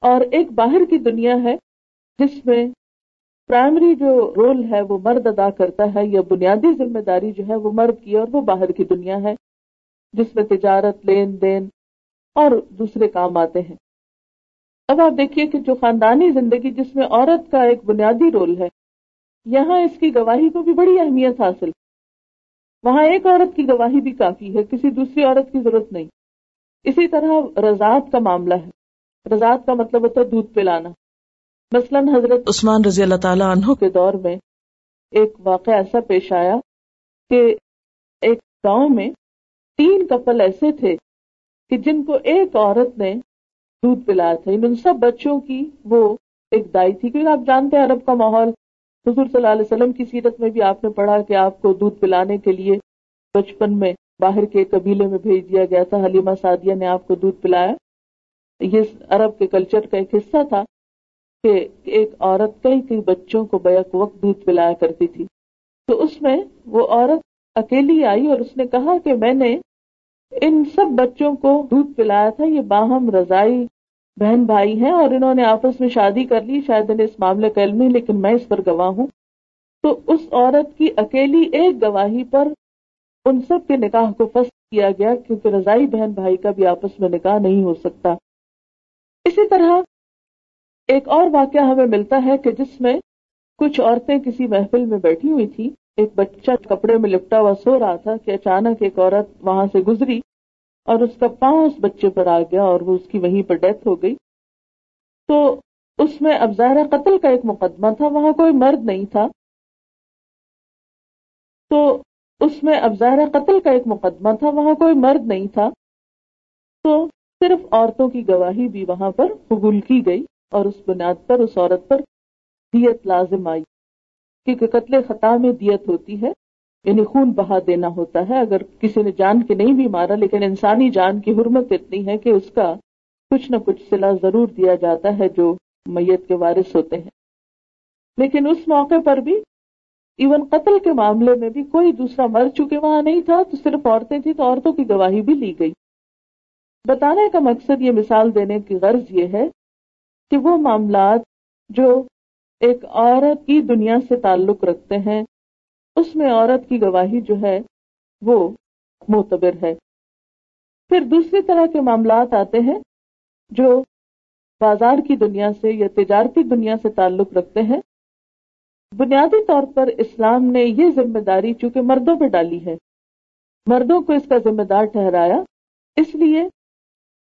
اور ایک باہر کی دنیا ہے، جس میں پرائمری جو رول ہے وہ مرد ادا کرتا ہے یا بنیادی ذمہ داری جو ہے وہ مرد کی اور وہ باہر کی دنیا ہے، جس میں تجارت، لین دین اور دوسرے کام آتے ہیں۔ اب آپ دیکھیے کہ جو خاندانی زندگی جس میں عورت کا ایک بنیادی رول ہے، یہاں اس کی گواہی کو بھی بڑی اہمیت حاصل۔ وہاں ایک عورت کی گواہی بھی کافی ہے، کسی دوسری عورت کی ضرورت نہیں۔ اسی طرح رضاعت کا معاملہ ہے۔ رضاعت کا مطلب ہوتا ہے دودھ پلانا۔ مثلاً حضرت عثمان رضی اللہ تعالیٰ عنہ کے دور میں ایک واقعہ ایسا پیش آیا کہ ایک گاؤں میں تین کپل ایسے تھے کہ جن کو ایک عورت نے دودھ پلایا تھا۔ یعنی ان سب بچوں کی وہ ایک دائی تھی، کیونکہ آپ جانتے ہیں عرب کا ماحول۔ حضور صلی اللہ علیہ وسلم کی سیرت میں بھی آپ نے پڑھا کہ آپ کو دودھ پلانے کے لیے بچپن میں باہر کے قبیلے میں بھیج دیا گیا تھا۔ حلیمہ سعدیہ نے آپ کو دودھ پلایا۔ یہ عرب کے کلچر کا ایک حصہ تھا۔ کہ ایک عورت کئی کئی بچوں کو بیک وقت دودھ پلایا کرتی تھی۔ تو اس میں وہ عورت اکیلی آئی اور اس نے کہا کہ میں نے ان سب بچوں کو دودھ پلایا تھا، یہ باہم رضائی بہن بھائی ہیں اور انہوں نے آپس میں شادی کر لی، شاید انہیں اس معاملے کا علم نہیں، لیکن میں اس پر گواہ ہوں۔ تو اس عورت کی اکیلی ایک گواہی پر ان سب کے نکاح کو فس کیا گیا، کیونکہ رضائی بہن بھائی کا بھی آپس میں نکاح نہیں ہو سکتا۔ اسی طرح ایک اور واقعہ ہمیں ملتا ہے کہ جس میں کچھ عورتیں کسی محفل میں بیٹھی ہوئی تھی ایک بچہ کپڑے میں لپٹا ہوا سو رہا تھا کہ اچانک ایک عورت وہاں سے گزری اور اس کا پاؤں اس بچے پر آ گیا اور وہ اس کی وہیں پر ڈیتھ ہو گئی۔ تو اس میں اب ظاہر قتل کا ایک مقدمہ تھا، وہاں کوئی مرد نہیں تھا۔ تو اس میں اب ظاہر قتل کا ایک مقدمہ تھا، وہاں کوئی مرد نہیں تھا۔ تو صرف عورتوں کی گواہی بھی وہاں پر قبول کی گئی۔ اور اس بنیاد پر، اس عورت پر دیت لازم آئی۔ کیونکہ قتل خطا میں دیت ہوتی ہے یعنی خون بہا دینا ہوتا ہے۔ اگر کسی نے جان کے نہیں بھی مارا، لیکن انسانی جان کی حرمت اتنی ہے کہ اس کا کچھ نہ کچھ سلا ضرور دیا جاتا ہے جو میت کے وارث ہوتے ہیں۔ لیکن اس موقع پر بھی، ایون قتل کے معاملے میں بھی کوئی دوسرا مر چکے وہاں نہیں تھا، تو صرف عورتیں تھیں، تو عورتوں کی گواہی بھی لی گئی۔ بتانے کا مقصد یہ مثال دینے کی غرض یہ ہے کہ وہ معاملات جو ایک عورت کی دنیا سے تعلق رکھتے ہیں، اس میں عورت کی گواہی جو ہے، وہ معتبر ہے۔ پھر دوسری طرح کے معاملات آتے ہیں جو بازار کی دنیا سے یا تجارتی دنیا سے تعلق رکھتے ہیں۔ بنیادی طور پر اسلام نے یہ ذمہ داری چونکہ مردوں پہ ڈالی ہے۔ مردوں کو اس کا ذمہ دار ٹھہرایا، اس لیے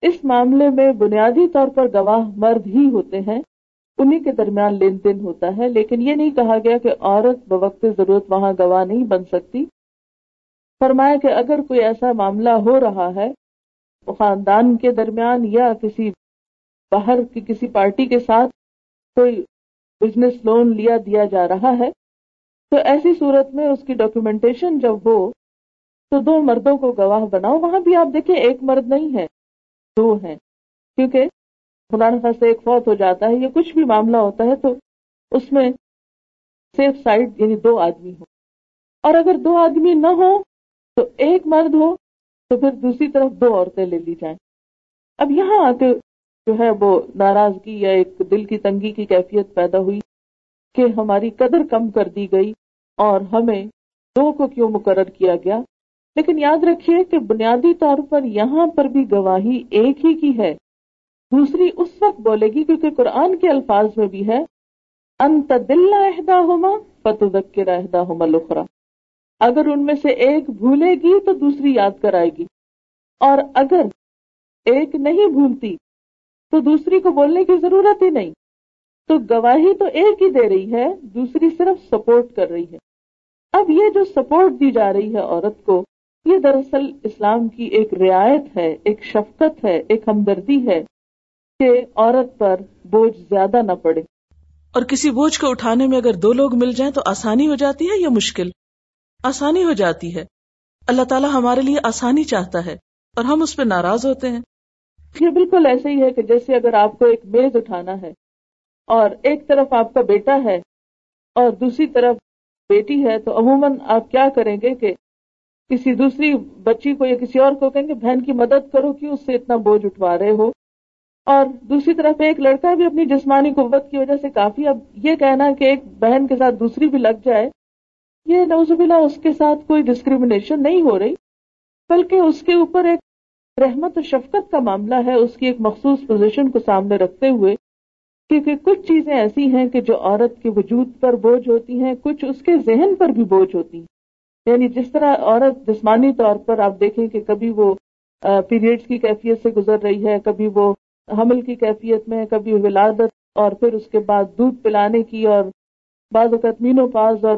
اس معاملے میں بنیادی طور پر گواہ مرد ہی ہوتے ہیں۔ انہیں کے درمیان لین دین ہوتا ہے، لیکن یہ نہیں کہا گیا کہ عورت بوقت ضرورت وہاں گواہ نہیں بن سکتی۔ فرمایا کہ اگر کوئی ایسا معاملہ ہو رہا ہے خاندان کے درمیان یا کسی باہر کی کسی پارٹی کے ساتھ کوئی بزنس لون لیا دیا جا رہا ہے، تو ایسی صورت میں اس کی ڈاکومنٹیشن جب ہو، تو دو مردوں کو گواہ بناؤ۔ وہاں بھی آپ دیکھیں، ایک مرد نہیں ہے۔ دو ہیں۔ کیونکہ خدا سے ایک فوت ہو جاتا ہے یا کچھ بھی معاملہ ہوتا ہے تو اس میں سیف سائڈ یعنی دو آدمی ہو اور اگر دو آدمی نہ ہو تو ایک مرد ہو تو پھر دوسری طرف دو عورتیں لے لی جائیں۔ اب یہاں آ کے جو ہے وہ ناراضگی یا ایک دل کی تنگی کی کیفیت پیدا ہوئی کہ ہماری قدر کم کر دی گئی اور ہمیں دو کو کیوں مقرر کیا گیا؟ لیکن یاد رکھیے کہ بنیادی طور پر یہاں پر بھی گواہی ایک ہی کی ہے۔ دوسری اس وقت بولے گی کیونکہ قرآن کے الفاظ میں بھی ہے، انت دل عہدہ ہوما فتح عہدہ ہوما لخرا اگر ان میں سے ایک بھولے گی تو دوسری یاد کرائے گی۔ اور اگر ایک نہیں بھولتی تو دوسری کو بولنے کی ضرورت ہی نہیں۔ تو گواہی تو ایک ہی دے رہی ہے، دوسری صرف سپورٹ کر رہی ہے۔ اب یہ جو سپورٹ دی جا رہی ہے عورت کو یہ دراصل اسلام کی ایک رعایت ہے ایک شفقت ہے ایک ہمدردی ہے کہ عورت پر بوجھ زیادہ نہ پڑے۔ اور کسی بوجھ کو اٹھانے میں اگر دو لوگ مل جائیں تو آسانی ہو جاتی ہے یا مشکل؟ آسانی ہو جاتی ہے۔ اللہ تعالیٰ ہمارے لیے آسانی چاہتا ہے اور ہم اس پہ ناراض ہوتے ہیں۔ یہ بالکل ایسے ہی ہے کہ جیسے اگر آپ کو ایک میز اٹھانا ہے اور ایک طرف آپ کا بیٹا ہے اور دوسری طرف بیٹی ہے تو عموماً آپ کیا کریں گے کہ کسی دوسری بچی کو یا کسی اور کو کہیں گے بہن کی مدد کرو کہ اس سے اتنا بوجھ اٹھوا رہے ہو۔ اور دوسری طرف ایک لڑکا بھی اپنی جسمانی قوت کی وجہ سے کافی اب یہ کہنا کہ ایک بہن کے ساتھ دوسری بھی لگ جائے، یہ نوز بلا اس کے ساتھ کوئی ڈسکریمنیشن نہیں ہو رہی، بلکہ اس کے اوپر ایک رحمت و شفقت کا معاملہ ہے، اس کی ایک مخصوص پوزیشن کو سامنے رکھتے ہوئے۔ کیونکہ کچھ چیزیں ایسی ہیں کہ جو عورت کے وجود پر بوجھ ہوتی ہیں، کچھ اس کے ذہن پر بھی بوجھ ہوتی ہیں۔ یعنی جس طرح عورت جسمانی طور پر آپ دیکھیں کہ کبھی وہ پیریڈس کی کیفیت سے گزر رہی ہے، کبھی وہ حمل کی کیفیت میں، کبھی ولادت اور پھر اس کے بعد دودھ پلانے کی اور بعض اوقات مینو پاز اور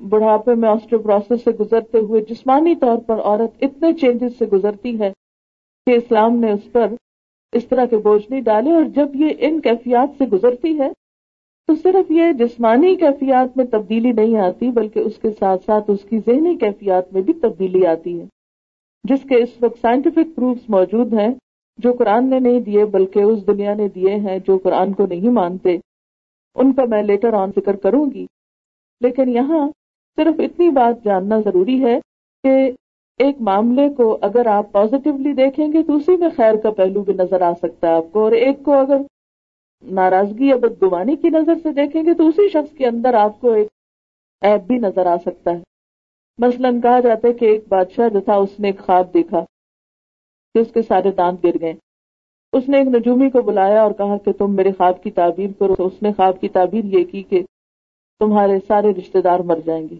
بڑھاپے میں آسٹروپروسس سے گزرتے ہوئے جسمانی طور پر عورت اتنے چینجز سے گزرتی ہے کہ اسلام نے اس پر اس طرح کے بوجھ نہیں ڈالے اور جب یہ ان کیفیات سے گزرتی ہے تو صرف یہ جسمانی کیفیات میں تبدیلی نہیں آتی، بلکہ اس کے ساتھ ساتھ اس کی ذہنی کیفیات میں بھی تبدیلی آتی ہے۔ جس کے اس وقت سائنٹیفک پروفس موجود ہیں، جو قرآن نے نہیں دیے، بلکہ اس دنیا نے دیے ہیں جو قرآن کو نہیں مانتے۔ ان کا میں لیٹر آن ذکر کروں گی۔ لیکن یہاں صرف اتنی بات جاننا ضروری ہے کہ ایک معاملے کو اگر آپ پازیٹیولی دیکھیں گے، تو اسی میں خیر کا پہلو بھی نظر آ سکتا ہے آپ کو۔ اور ایک کو اگر ناراضگی یا بدگوانی کی نظر سے دیکھیں گے تو اسی شخص کے اندر آپ کو ایک ایپ بھی نظر آ سکتا ہے۔ مثلا کہا جاتا ہے کہ ایک بادشاہ جو تھا، اس نے ایک خواب دیکھا کہ اس کے سارے دانت گر گئے۔ اس نے ایک نجومی کو بلایا اور کہا کہ تم میرے خواب کی تعبیر کرو۔ اس نے خواب کی تعبیر یہ کی کہ تمہارے سارے رشتے دار مر جائیں گے۔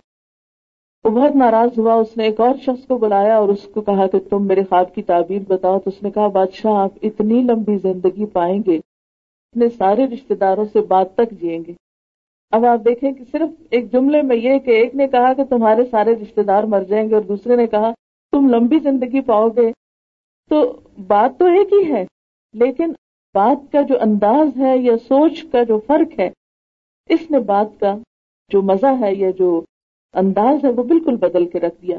وہ بہت ناراض ہوا۔ اس نے ایک اور شخص کو بلایا اور اس کو کہا کہ تم میرے خواب کی تعبیر بتاؤ۔ تو اس نے کہا، بادشاہ، آپ اتنی لمبی زندگی پائیں گے اپنے سارے رشتے داروں سے بات تک جیئیں گے۔ اب آپ دیکھیں کہ صرف ایک جملے میں یہ کہ ایک نے کہا کہ تمہارے سارے رشتے دار مر جائیں گے اور دوسرے نے کہا تم لمبی زندگی پاؤ گے۔ تو بات تو ایک ہی ہے، لیکن بات کا جو انداز ہے یا سوچ کا جو فرق ہے، اس نے بات کا جو مزہ ہے یا جو انداز ہے وہ بالکل بدل کے رکھ دیا۔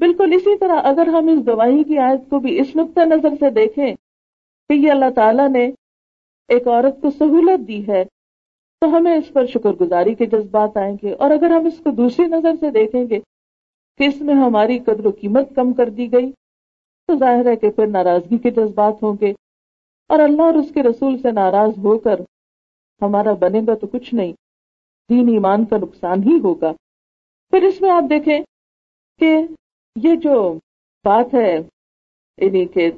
بالکل اسی طرح اگر ہم اس گواہی کی آیت کو بھی اس نقطۂ نظر سے دیکھیں کہ یہ اللہ تعالیٰ نے ایک عورت کو سہولت دی ہے، تو ہمیں اس پر شکر گزاری کے جذبات آئیں گے۔ اور اگر ہم اس کو دوسری نظر سے دیکھیں گے کہ اس میں ہماری قدر و قیمت کم کر دی گئی، تو ظاہر ہے کہ پھر ناراضگی کے جذبات ہوں گے۔ اور اللہ اور اس کے رسول سے ناراض ہو کر ہمارا بنے گا تو کچھ نہیں، دین ایمان کا نقصان ہی ہوگا۔ پھر اس میں آپ دیکھیں کہ یہ جو بات ہے یعنی کہ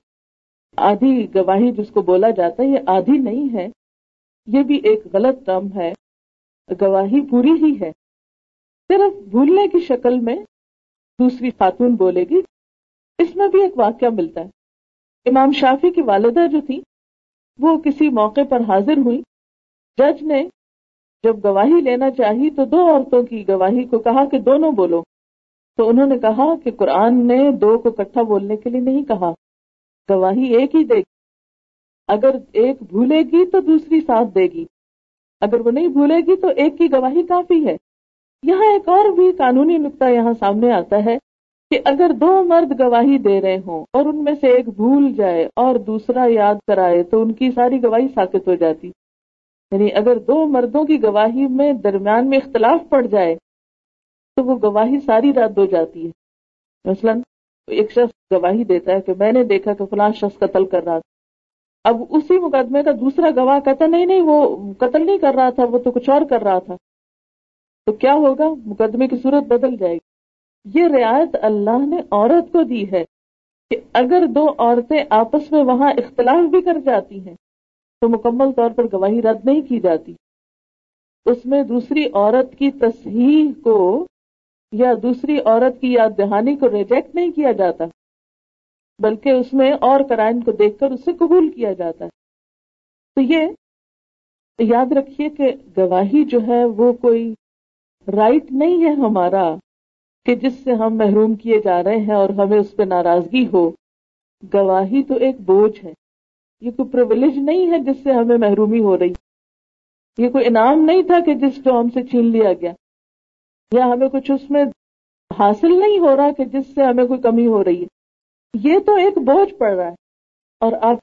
آدھی گواہی جس کو بولا جاتا ہے، یہ آدھی نہیں ہے۔ یہ بھی ایک غلط ٹرم ہے۔ گواہی پوری ہی ہے۔ صرف بھولنے کی شکل میں دوسری خاتون بولے گی۔ اس میں بھی ایک واقعہ ملتا ہے۔ امام شافی کی والدہ جو تھی، وہ کسی موقع پر حاضر ہوئی۔ جج نے جب گواہی لینا چاہی تو دو عورتوں کی گواہی کو کہا کہ دونوں بولو۔ تو انہوں نے کہا کہ قرآن نے دو کو کٹھا بولنے کے لیے نہیں کہا۔ گواہی ایک ہی دے گی۔ اگر ایک بھولے گی تو دوسری ساتھ دے گی۔ اگر وہ نہیں بھولے گی تو ایک کی گواہی کافی ہے۔ یہاں ایک اور بھی قانونی نقطہ یہاں سامنے آتا ہے کہ اگر دو مرد گواہی دے رہے ہوں اور ان میں سے ایک بھول جائے اور دوسرا یاد کرائے تو ان کی ساری گواہی ساکت ہو جاتی۔ یعنی اگر دو مردوں کی گواہی میں درمیان میں اختلاف پڑ جائے تو وہ گواہی ساری رد ہو جاتی ہے۔ مثلا ایک شخص گواہی دیتا ہے کہ میں نے دیکھا کہ فلاں شخص قتل کر رہا تھا۔ اب اسی مقدمے کا دوسرا گواہ کہتا نہیں نہیں، وہ قتل نہیں کر رہا تھا، وہ تو کچھ اور کر رہا تھا۔ تو کیا ہوگا؟ مقدمے کی صورت بدل جائے گی۔ یہ رعایت اللہ نے عورت کو دی ہے کہ اگر دو عورتیں آپس میں وہاں اختلاف بھی کر جاتی ہیں، تو مکمل طور پر گواہی رد نہیں کی جاتی۔ اس میں دوسری عورت کی تصحیح کو یا دوسری عورت کی یاد دہانی کو ریجیکٹ نہیں کیا جاتا، بلکہ اس میں اور کرائن کو دیکھ کر اسے قبول کیا جاتا ہے۔ تو یہ یاد رکھیے کہ گواہی جو ہے وہ کوئی رائٹ نہیں ہے ہمارا کہ جس سے ہم محروم کیے جا رہے ہیں اور ہمیں اس پہ ناراضگی ہو۔ گواہی تو ایک بوجھ ہے۔ یہ کوئی پرولیج نہیں ہے جس سے ہمیں محرومی ہو رہی۔ یہ کوئی انعام نہیں تھا کہ جس کو ہم سے چھین لیا گیا۔ یا ہمیں کچھ اس میں حاصل نہیں ہو رہا کہ جس سے ہمیں کوئی کمی ہو رہی ہے۔ یہ تو ایک بوجھ پڑ رہا ہے۔ اور آپ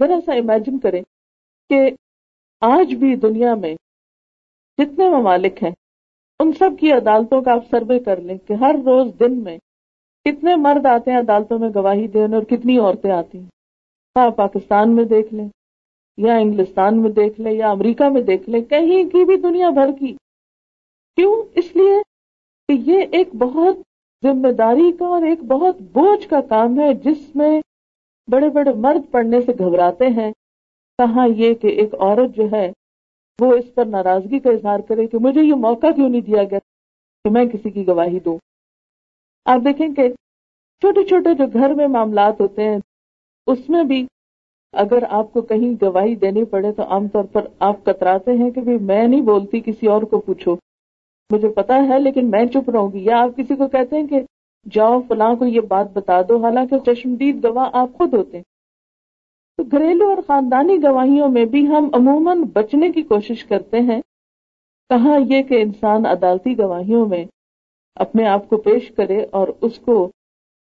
ذرا سا امیجن کریں کہ آج بھی دنیا میں جتنے ممالک ہیں، ان سب کی عدالتوں کا آپ سروے کر لیں کہ ہر روز دن میں کتنے مرد آتے ہیں عدالتوں میں گواہی دینے اور کتنی عورتیں آتی ہیں۔ ہاں پاکستان میں دیکھ لیں، یا انگلستان میں دیکھ لیں، یا امریکہ میں دیکھ لیں، کہیں کی بھی دنیا بھر کی کیوں؟ اس لیے کہ یہ ایک بہت ذمہ داری کا اور ایک بہت بوجھ کا کام ہے جس میں بڑے بڑے مرد پڑھنے سے گھبراتے ہیں۔ کہاں یہ کہ ایک عورت جو ہے وہ اس پر ناراضگی کا اظہار کرے کہ مجھے یہ موقع کیوں نہیں دیا گیا کہ میں کسی کی گواہی دوں۔ آپ دیکھیں کہ چھوٹے چھوٹے جو گھر میں معاملات ہوتے ہیں، اس میں بھی اگر آپ کو کہیں گواہی دینی پڑے تو عام طور پر آپ کتراتے ہیں کہ میں نہیں بولتی، کسی اور کو پوچھو۔ مجھے پتا ہے، لیکن میں چپ رہوں گی۔ یا آپ کسی کو کہتے ہیں کہ جاؤ فلاں کو یہ بات بتا دو، حالانکہ چشمدید گواہ آپ خود ہوتے ہیں۔ تو گھریلو اور خاندانی گواہیوں میں بھی ہم عموماً بچنے کی کوشش کرتے ہیں۔ کہاں یہ کہ انسان عدالتی گواہیوں میں اپنے آپ کو پیش کرے اور اس کو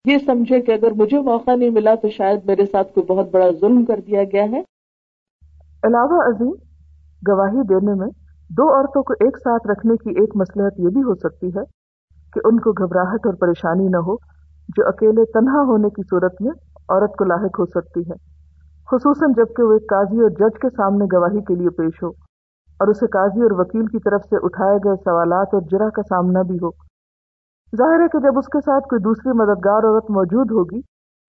یہ سمجھے کہ اگر مجھے موقع نہیں ملا تو شاید میرے ساتھ کوئی بہت بڑا ظلم کر دیا گیا ہے۔ علاوہ عظیم، گواہی دینے میں دو عورتوں کو ایک ساتھ رکھنے کی ایک مسلحت یہ بھی ہو سکتی ہے کہ ان کو گھبراہٹ اور پریشانی نہ ہو، جو اکیلے تنہا ہونے کی صورت میں عورت کو لاحق ہو سکتی ہے، خصوصاً جبکہ وہ ایک قاضی اور جج کے سامنے گواہی کے لیے پیش ہو اور اسے قاضی اور وکیل کی طرف سے اٹھائے گئے سوالات اور جرا کا سامنا بھی ہو۔ ظاہر ہے کہ جب اس کے ساتھ کوئی دوسری مددگار عورت موجود ہوگی،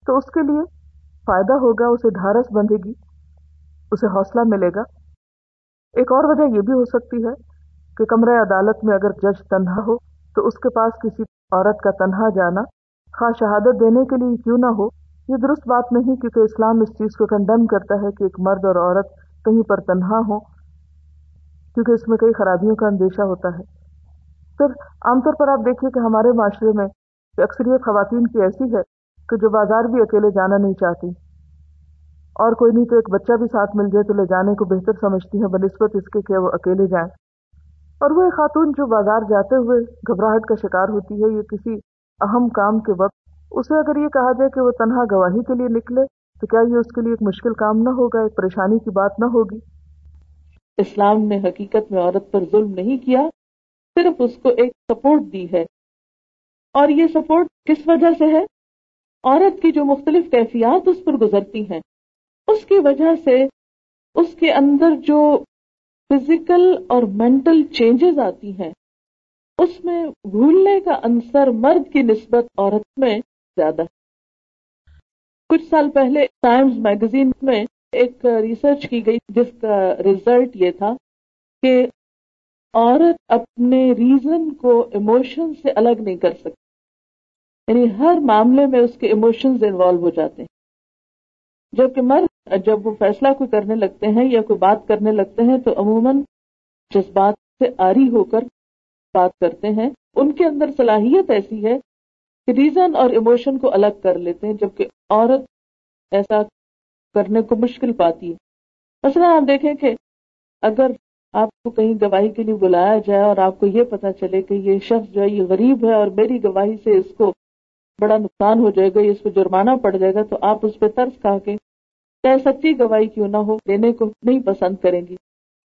تو اس کے لیے فائدہ ہوگا، اسے ڈھارس بندھے گی، اسے حوصلہ ملے گا ایک اور وجہ یہ بھی ہو سکتی ہے کہ کمرہ عدالت میں اگر جج تنہا ہو تو اس کے پاس کسی عورت کا تنہا جانا خواہ شہادت دینے کے لیے کیوں نہ ہو، یہ درست بات نہیں کیونکہ اسلام اس چیز کو کنڈم کرتا ہے کہ ایک مرد اور عورت کہیں پر تنہا ہو کیونکہ اس میں کئی خرابیوں کا اندیشہ ہوتا ہے۔ پھر عام طور پر آپ دیکھیے کہ ہمارے معاشرے میں اکثریت خواتین کی ایسی ہے کہ جو بازار بھی اکیلے جانا نہیں چاہتی۔ اور کوئی نہیں تو ایک بچہ بھی ساتھ مل جائے تو لے جانے کو بہتر سمجھتی ہیں بنسبت اس کے کہ وہ اکیلے جائیں۔ اور وہ خاتون جو بازار جاتے ہوئے گھبراہٹ کا شکار ہوتی ہے، یہ کسی اہم کام کے وقت۔ اسے اگر یہ کہا جائے کہ وہ تنہا گواہی کے لیے نکلے، تو کیا یہ اس کے لیے ایک مشکل کام نہ ہوگا، ایک پریشانی کی بات نہ ہوگی؟ اسلام نے حقیقت میں عورت پر ظلم نہیں کیا، صرف اس کو ایک سپورٹ دی ہے۔ اور یہ سپورٹ کس وجہ سے ہے؟ عورت کی جو مختلف کیفیات اس پر گزرتی ہیں۔ اس کی وجہ سے اس کے اندر جو فزیکل اور مینٹل چینجز آتی ہیں، اس میں بھولنے کا انصر مرد کی نسبت عورت میں زیادہ ہے۔ کچھ سال پہلے ٹائمز میگزین میں ایک ریسرچ کی گئی، جس کا ریزلٹ یہ تھا کہ عورت اپنے ریزن کو ایموشن سے الگ نہیں کر سکتی۔ یعنی ہر معاملے میں اس کے ایموشنز انوالو ہو جاتے ہیں۔ جبکہ مرد جب وہ فیصلہ کوئی کرنے لگتے ہیں یا کوئی بات کرنے لگتے ہیں تو عموماً جذبات سے آری ہو کر بات کرتے ہیں۔ ان کے اندر صلاحیت ایسی ہے کہ ریزن اور ایموشن کو الگ کر لیتے ہیں، جبکہ عورت ایسا کرنے کو مشکل پاتی ہے۔ مثلا آپ دیکھیں کہ اگر آپ کو کہیں گواہی کے لیے بلایا جائے اور آپ کو یہ پتا چلے کہ یہ شخص جو ہے، یہ غریب ہے اور میری گواہی سے اس کو بڑا نقصان ہو جائے گا اس پہ جرمانہ پڑ جائے گا، تو آپ اس پہ طرز کھا کے چاہے سچی گواہی کیوں نہ ہو دینے کو نہیں پسند کریں گی۔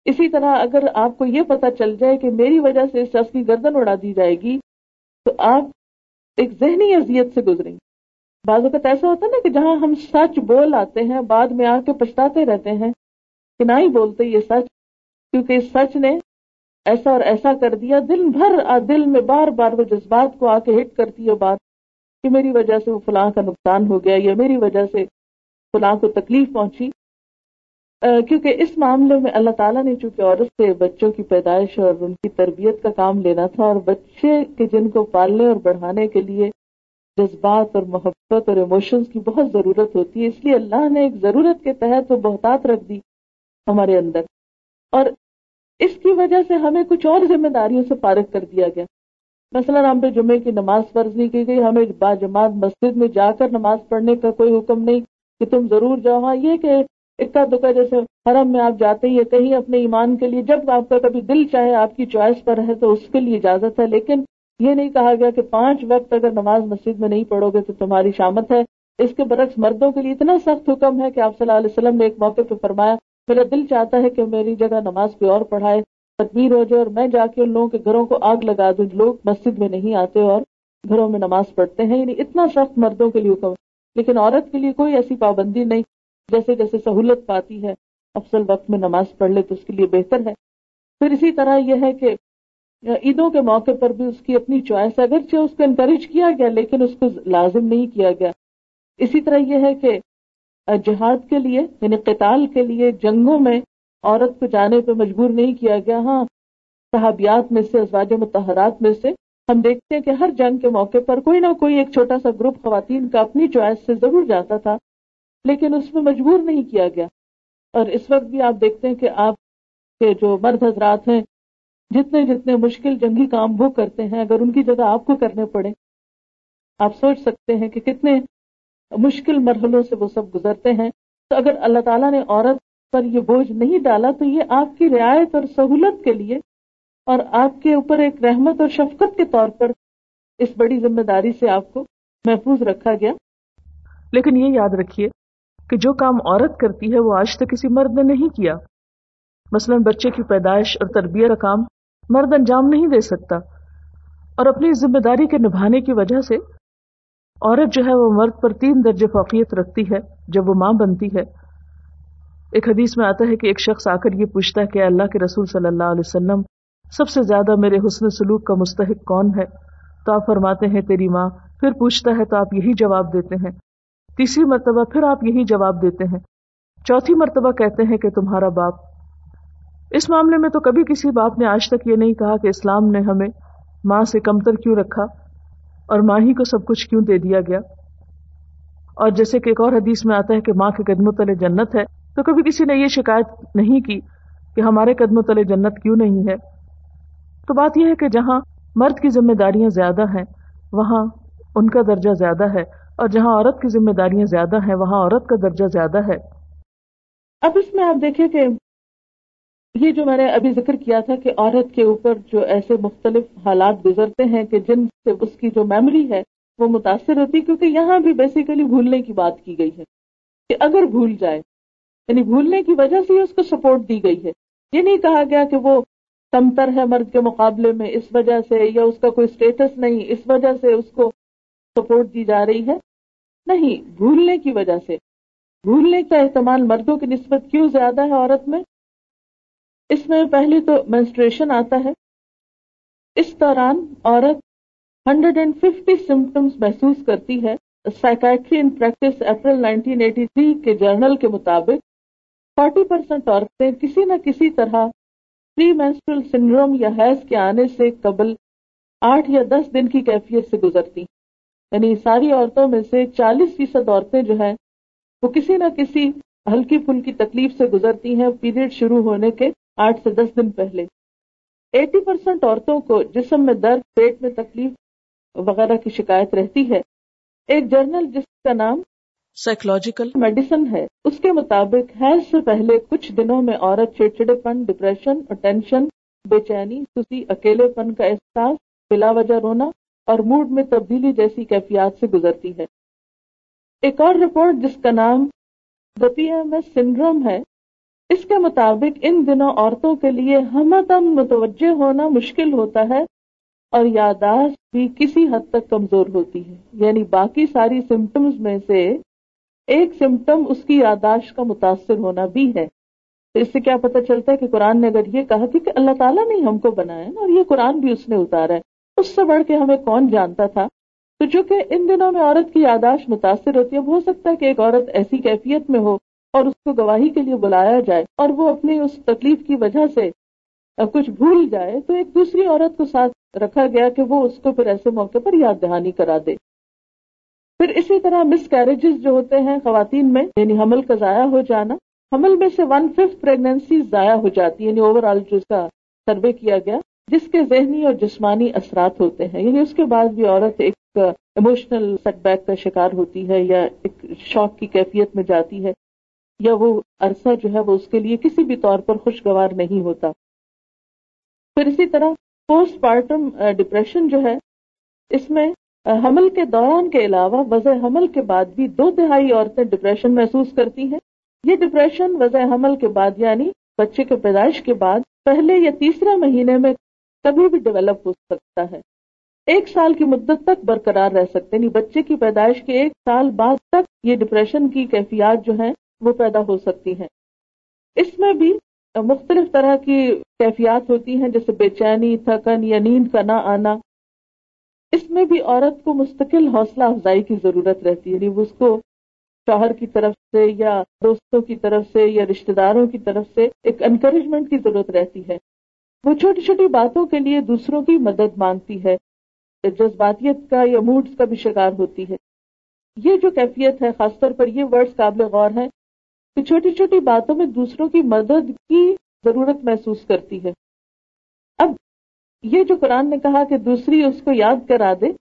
اسی طرح اگر آپ کو یہ پتا چل جائے کہ میری وجہ سے اس شخص کی گردن اڑا دی جائے گی، تو آپ ایک ذہنی اذیت سے گزریں۔ گے بعض اوقات ایسا ہوتا ہے نا کہ جہاں ہم سچ بول آتے ہیں، بعد میں آ کے پچھتاتے رہتے ہیں کہ نہ ہی بولتے یہ سچ، کیونکہ اس سچ نے ایسا اور ایسا کر دیا، دن بھر دل میں بار بار وہ جذبات کو آ کے ہٹ کرتی ہے بات کہ میری وجہ سے وہ فلاں کا نقصان ہو گیا یا میری وجہ سے فلاں کو تکلیف پہنچی۔ کیونکہ اس معاملے میں اللہ تعالیٰ نے چونکہ عورت سے بچوں کی پیدائش اور ان کی تربیت کا کام لینا تھا اور بچے کے جن کو پالنے اور بڑھانے کے لیے جذبات اور محبت اور ایموشنز کی بہت ضرورت ہوتی ہے، اس لیے اللہ نے ایک ضرورت کے تحت وہ بہتات رکھ دی ہمارے اندر۔ اور اس کی وجہ سے ہمیں کچھ اور ذمہ داریوں سے فارغ کر دیا گیا۔ مثلاً ہم پہ جمعے کی نماز فرض نہیں کی گئی، ہمیں با جماعت مسجد میں جا کر نماز پڑھنے کا کوئی حکم نہیں۔ کہ تم ضرور جاؤ۔ ہاں یہ کہ اکا دکا، جیسے حرم میں آپ جاتے ہیں، کہیں اپنے ایمان کے لیے، جب آپ کا کبھی دل چاہے، آپ کی چوائس پر ہے تو اس کے لیے اجازت ہے۔ لیکن یہ نہیں کہا گیا کہ پانچ وقت اگر نماز مسجد میں نہیں پڑھو گے تو تمہاری شامت ہے۔ اس کے برعکس مردوں کے لیے اتنا سخت حکم ہے کہ آپ صلی اللہ علیہ وسلم نے ایک موقع پہ فرمایا، میرا دل چاہتا ہے کہ میری جگہ نماز کوئی اور پڑھائے، تدبیر ہو جائے، اور میں جا کے ان لوگوں کے گھروں کو آگ لگا دوں۔ لوگ مسجد میں نہیں آتے اور گھروں میں نماز پڑھتے ہیں یعنی اتنا سخت مردوں کے لیے حکم۔ لیکن عورت کے لیے کوئی ایسی پابندی نہیں، جیسے جیسے سہولت پاتی ہے افضل وقت میں نماز پڑھ لے تو اس کے لیے بہتر ہے۔ پھر اسی طرح یہ ہے کہ عیدوں کے موقع پر بھی اس کی اپنی چوائس، اگرچہ اس کو انکریج کیا گیا، لیکن اس کو لازم نہیں کیا گیا۔ اسی طرح یہ ہے کہ جہاد کے لیے یعنی قتال کے لیے جنگوں میں عورت کو جانے پہ مجبور نہیں کیا گیا۔ ہاں صحابیات میں سے، ازواج متحرات میں سے ہم دیکھتے ہیں کہ ہر جنگ کے موقع پر کوئی نہ کوئی ایک چھوٹا سا گروپ خواتین کا اپنی چوائس سے ضرور جاتا تھا، لیکن اس میں مجبور نہیں کیا گیا۔ اور اس وقت بھی آپ دیکھتے ہیں کہ آپ کے جو مرد حضرات ہیں، جتنے جتنے مشکل جنگی کام وہ کرتے ہیں، اگر ان کی جگہ آپ کو کرنے پڑے، آپ سوچ سکتے ہیں کہ کتنے مشکل مرحلوں سے وہ سب گزرتے ہیں۔ تو اگر اللہ تعالیٰ نے عورت پر یہ بوجھ نہیں ڈالا، تو یہ آپ کی رعایت اور سہولت کے لیے اور آپ کے اوپر ایک رحمت اور شفقت کے طور پر اس بڑی ذمہ داری سے آپ کو محفوظ رکھا گیا۔ لیکن یہ یاد رکھیے کہ جو کام عورت کرتی ہے وہ آج تک کسی مرد نے نہیں کیا۔ مثلا بچے کی پیدائش اور تربیت کا کام مرد انجام نہیں دے سکتا۔ اور اپنی ذمہ داری کے نبھانے کی وجہ سے عورت جو ہے وہ مرد پر تین درجے فوقیت رکھتی ہے جب وہ ماں بنتی ہے۔ ایک حدیث میں آتا ہے کہ ایک شخص آ کر یہ پوچھتا ہے کہ اللہ کے رسول صلی اللہ علیہ وسلم سب سے زیادہ میرے حسن سلوک کا مستحق کون ہے؟ تو آپ فرماتے ہیں، تیری ماں۔ پھر پوچھتا ہے، تو آپ یہی جواب دیتے ہیں۔ تیسری مرتبہ پھر آپ یہی جواب دیتے ہیں۔ چوتھی مرتبہ کہتے ہیں کہ تمہارا باپ۔ اس معاملے میں تو کبھی کسی باپ نے آج تک یہ نہیں کہا کہ اسلام نے ہمیں ماں سے کمتر کیوں رکھا اور ماں ہی کو سب کچھ کیوں دے دیا گیا۔ اور جیسے کہ ایک اور حدیث میں آتا ہے کہ ماں کے قدموں تلے جنت ہے، تو کبھی کسی نے یہ شکایت نہیں کی کہ ہمارے قدموں تلے جنت کیوں نہیں ہے؟ تو بات یہ ہے کہ جہاں مرد کی ذمہ داریاں زیادہ ہیں، وہاں ان کا درجہ زیادہ ہے، اور جہاں عورت کی ذمہ داریاں زیادہ ہیں، وہاں عورت کا درجہ زیادہ ہے۔ اب اس میں آپ دیکھیں کہ یہ جو میں نے ابھی ذکر کیا تھا کہ عورت کے اوپر جو ایسے مختلف حالات گزرتے ہیں کہ جن سے اس کی جو میموری ہے وہ متاثر ہوتی، کیونکہ یہاں بھی بیسیکلی بھولنے کی بات کی گئی ہے کہ اگر بھول جائے یعنی بھولنے کی وجہ سے اس کو سپورٹ دی گئی ہے۔ یہ نہیں کہا گیا کہ وہ کمتر ہے مرد کے مقابلے میں، اس وجہ سے یا اس کا کوئی اسٹیٹس نہیں، اس وجہ سے اس کو سپورٹ دی جا رہی ہے؟ نہیں بھولنے کی وجہ سے۔ بھولنے کا احتمال مردوں کی نسبت کیوں زیادہ ہے عورت میں؟ اس میں پہلی تو مینسٹریشن آتا ہے۔ اس دوران عورت ہنڈریڈ اینڈ ففٹی سمٹمس محسوس کرتی ہے۔ Psychiatry in practice April nineteen eighty three کے جرنل کے مطابق فورٹی پرسینٹ عورتیں کسی نہ کسی طرح پری مینسٹرل سنڈروم یا حیض کے آنے سے قبل آٹھ یا دس دن کی کیفیت سے گزرتی۔ یعنی ساری عورتوں میں سے چالیس فیصد عورتیں جو ہیں، وہ کسی نہ کسی ہلکی پھلکی تکلیف سے گزرتی ہیں پیریڈ شروع ہونے کے آٹھ سے دس دن پہلے۔ ایٹی پرسینٹ عورتوں کو جسم میں درد، پیٹ میں تکلیف وغیرہ کی شکایت رہتی ہے۔ ایک جرنل جس کا نام سائیکولوجیکل میڈیسن ہے۔ اس کے مطابق حیض سے پہلے کچھ دنوں میں عورت چڑچڑے پن ڈپریشن اور ٹینشن بے چینی سوسی اکیلے پن کا احساس، بلا وجہ رونا اور موڈ میں تبدیلی جیسی کیفیات سے گزرتی ہے۔ ایک اور رپورٹ جس کا نام the P M S syndrome ہے، اس کے مطابق ان دنوں عورتوں کے لیے ہم متوجہ ہونا مشکل ہوتا ہے اور یاداشت بھی کسی حد تک کمزور ہوتی ہے۔ یعنی باقی ساری سمٹمز میں سے ایک سمٹم اس کی یاداشت کا متاثر ہونا بھی ہے۔ اس سے کیا پتہ چلتا ہے کہ قرآن نے اگر یہ کہا کہ اللہ تعالیٰ نے ہم کو بنایا اور یہ قرآن بھی اس نے اتارا ہے، اس سے بڑھ کے ہمیں کون جانتا تھا؟ تو چونکہ ان دنوں میں عورت کی یاداشت متاثر ہوتی ہے ہو سکتا ہے کہ ایک عورت ایسی کیفیت میں ہو اور اس کو گواہی کے لیے بلایا جائے اور وہ اپنی اس تکلیف کی وجہ سے کچھ بھول جائے، تو ایک دوسری عورت کو ساتھ رکھا گیا کہ وہ اس کو پھر ایسے موقع پر یاد دہانی کرا دے۔ پھر اسی طرح مس کیریجز جو ہوتے ہیں خواتین میں یعنی حمل کا ضائع ہو جانا، حمل میں سے ون ففتھ پریگنینسی ضائع ہو جاتی ہے یعنی اوور آل جو اس کا سروے کیا گیا، جس کے ذہنی اور جسمانی اثرات ہوتے ہیں۔ یعنی اس کے بعد بھی عورت ایک ایموشنل سیٹ بیک کا شکار ہوتی ہے یا ایک شوق کی کیفیت میں جاتی ہے، یا وہ عرصہ جو ہے وہ اس کے لیے کسی بھی طور پر خوشگوار نہیں ہوتا۔ پھر اسی طرح پوسٹ پارٹم ڈپریشن جو ہے، اس میں حمل کے دوران کے علاوہ وضع حمل کے بعد بھی دو تہائی عورتیں ڈپریشن محسوس کرتی ہیں۔ یہ ڈپریشن وضع حمل کے بعد یعنی بچے کے پیدائش کے بعد پہلے یا تیسرے مہینے میں کبھی بھی ڈیولپ ہو سکتا ہے۔ ایک سال کی مدت تک برقرار رہ سکتے یعنی بچے کی پیدائش کے ایک سال بعد تک یہ ڈپریشن کی کیفیات جو ہیں وہ پیدا ہو سکتی ہیں۔ اس میں بھی مختلف طرح کی کیفیات ہوتی ہیں، جیسے بے چینی، تھکن یا نیند کا نہ آنا اس میں بھی عورت کو مستقل حوصلہ افزائی کی ضرورت رہتی ہے یعنی اس کو شوہر کی طرف سے یا دوستوں کی طرف سے یا رشتے داروں کی طرف سے ایک انکریجمنٹ کی ضرورت رہتی ہے۔ وہ چھوٹی چھوٹی باتوں کے لیے دوسروں کی مدد مانگتی ہے، جذباتیت کا یا موڈز کا بھی شکار ہوتی ہے۔ یہ جو کیفیت ہے، خاص طور پر یہ ورڈز قابل غور ہے کہ چھوٹی چھوٹی باتوں میں دوسروں کی مدد کی ضرورت محسوس کرتی ہے۔ یہ جو قرآن نے کہا کہ دوسری اس کو یاد کرا دے،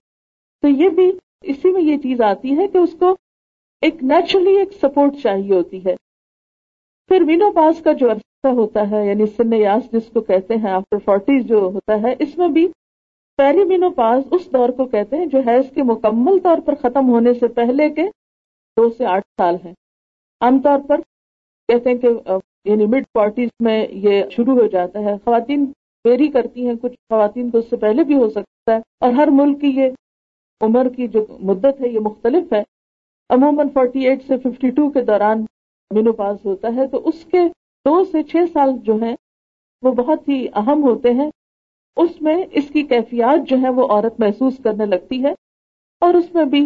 تو یہ بھی اسی میں یہ چیز آتی ہے کہ اس کو ایک نیچرلی ایک سپورٹ چاہیے ہوتی ہے۔ پھر مینو پاس کا جو عرصہ ہوتا ہے یعنی سن یاس جس کو کہتے ہیں آفٹر فورٹی جو ہوتا ہے، اس میں بھی پیری مینو پاس اس دور کو کہتے ہیں جو ہے اس کے مکمل طور پر ختم ہونے سے پہلے کے دو سے آٹھ سال ہیں۔ عام طور پر کہتے ہیں کہ یعنی مڈ فورٹیز میں یہ شروع ہو جاتا ہے۔ خواتین ویری کرتی ہیں، کچھ خواتین کو اس سے پہلے بھی ہو سکتا ہے۔ اور ہر ملک کی یہ عمر کی جو مدت ہے، یہ مختلف ہے۔ عموماً فورٹی ایٹ سے ففٹی ٹو کے دوران مینو پاس ہوتا ہے۔ تو اس کے دو سے چھ سال جو ہیں، وہ بہت ہی اہم ہوتے ہیں۔ اس میں اس کی کیفیات جو ہے وہ عورت محسوس کرنے لگتی ہے۔ اور اس میں بھی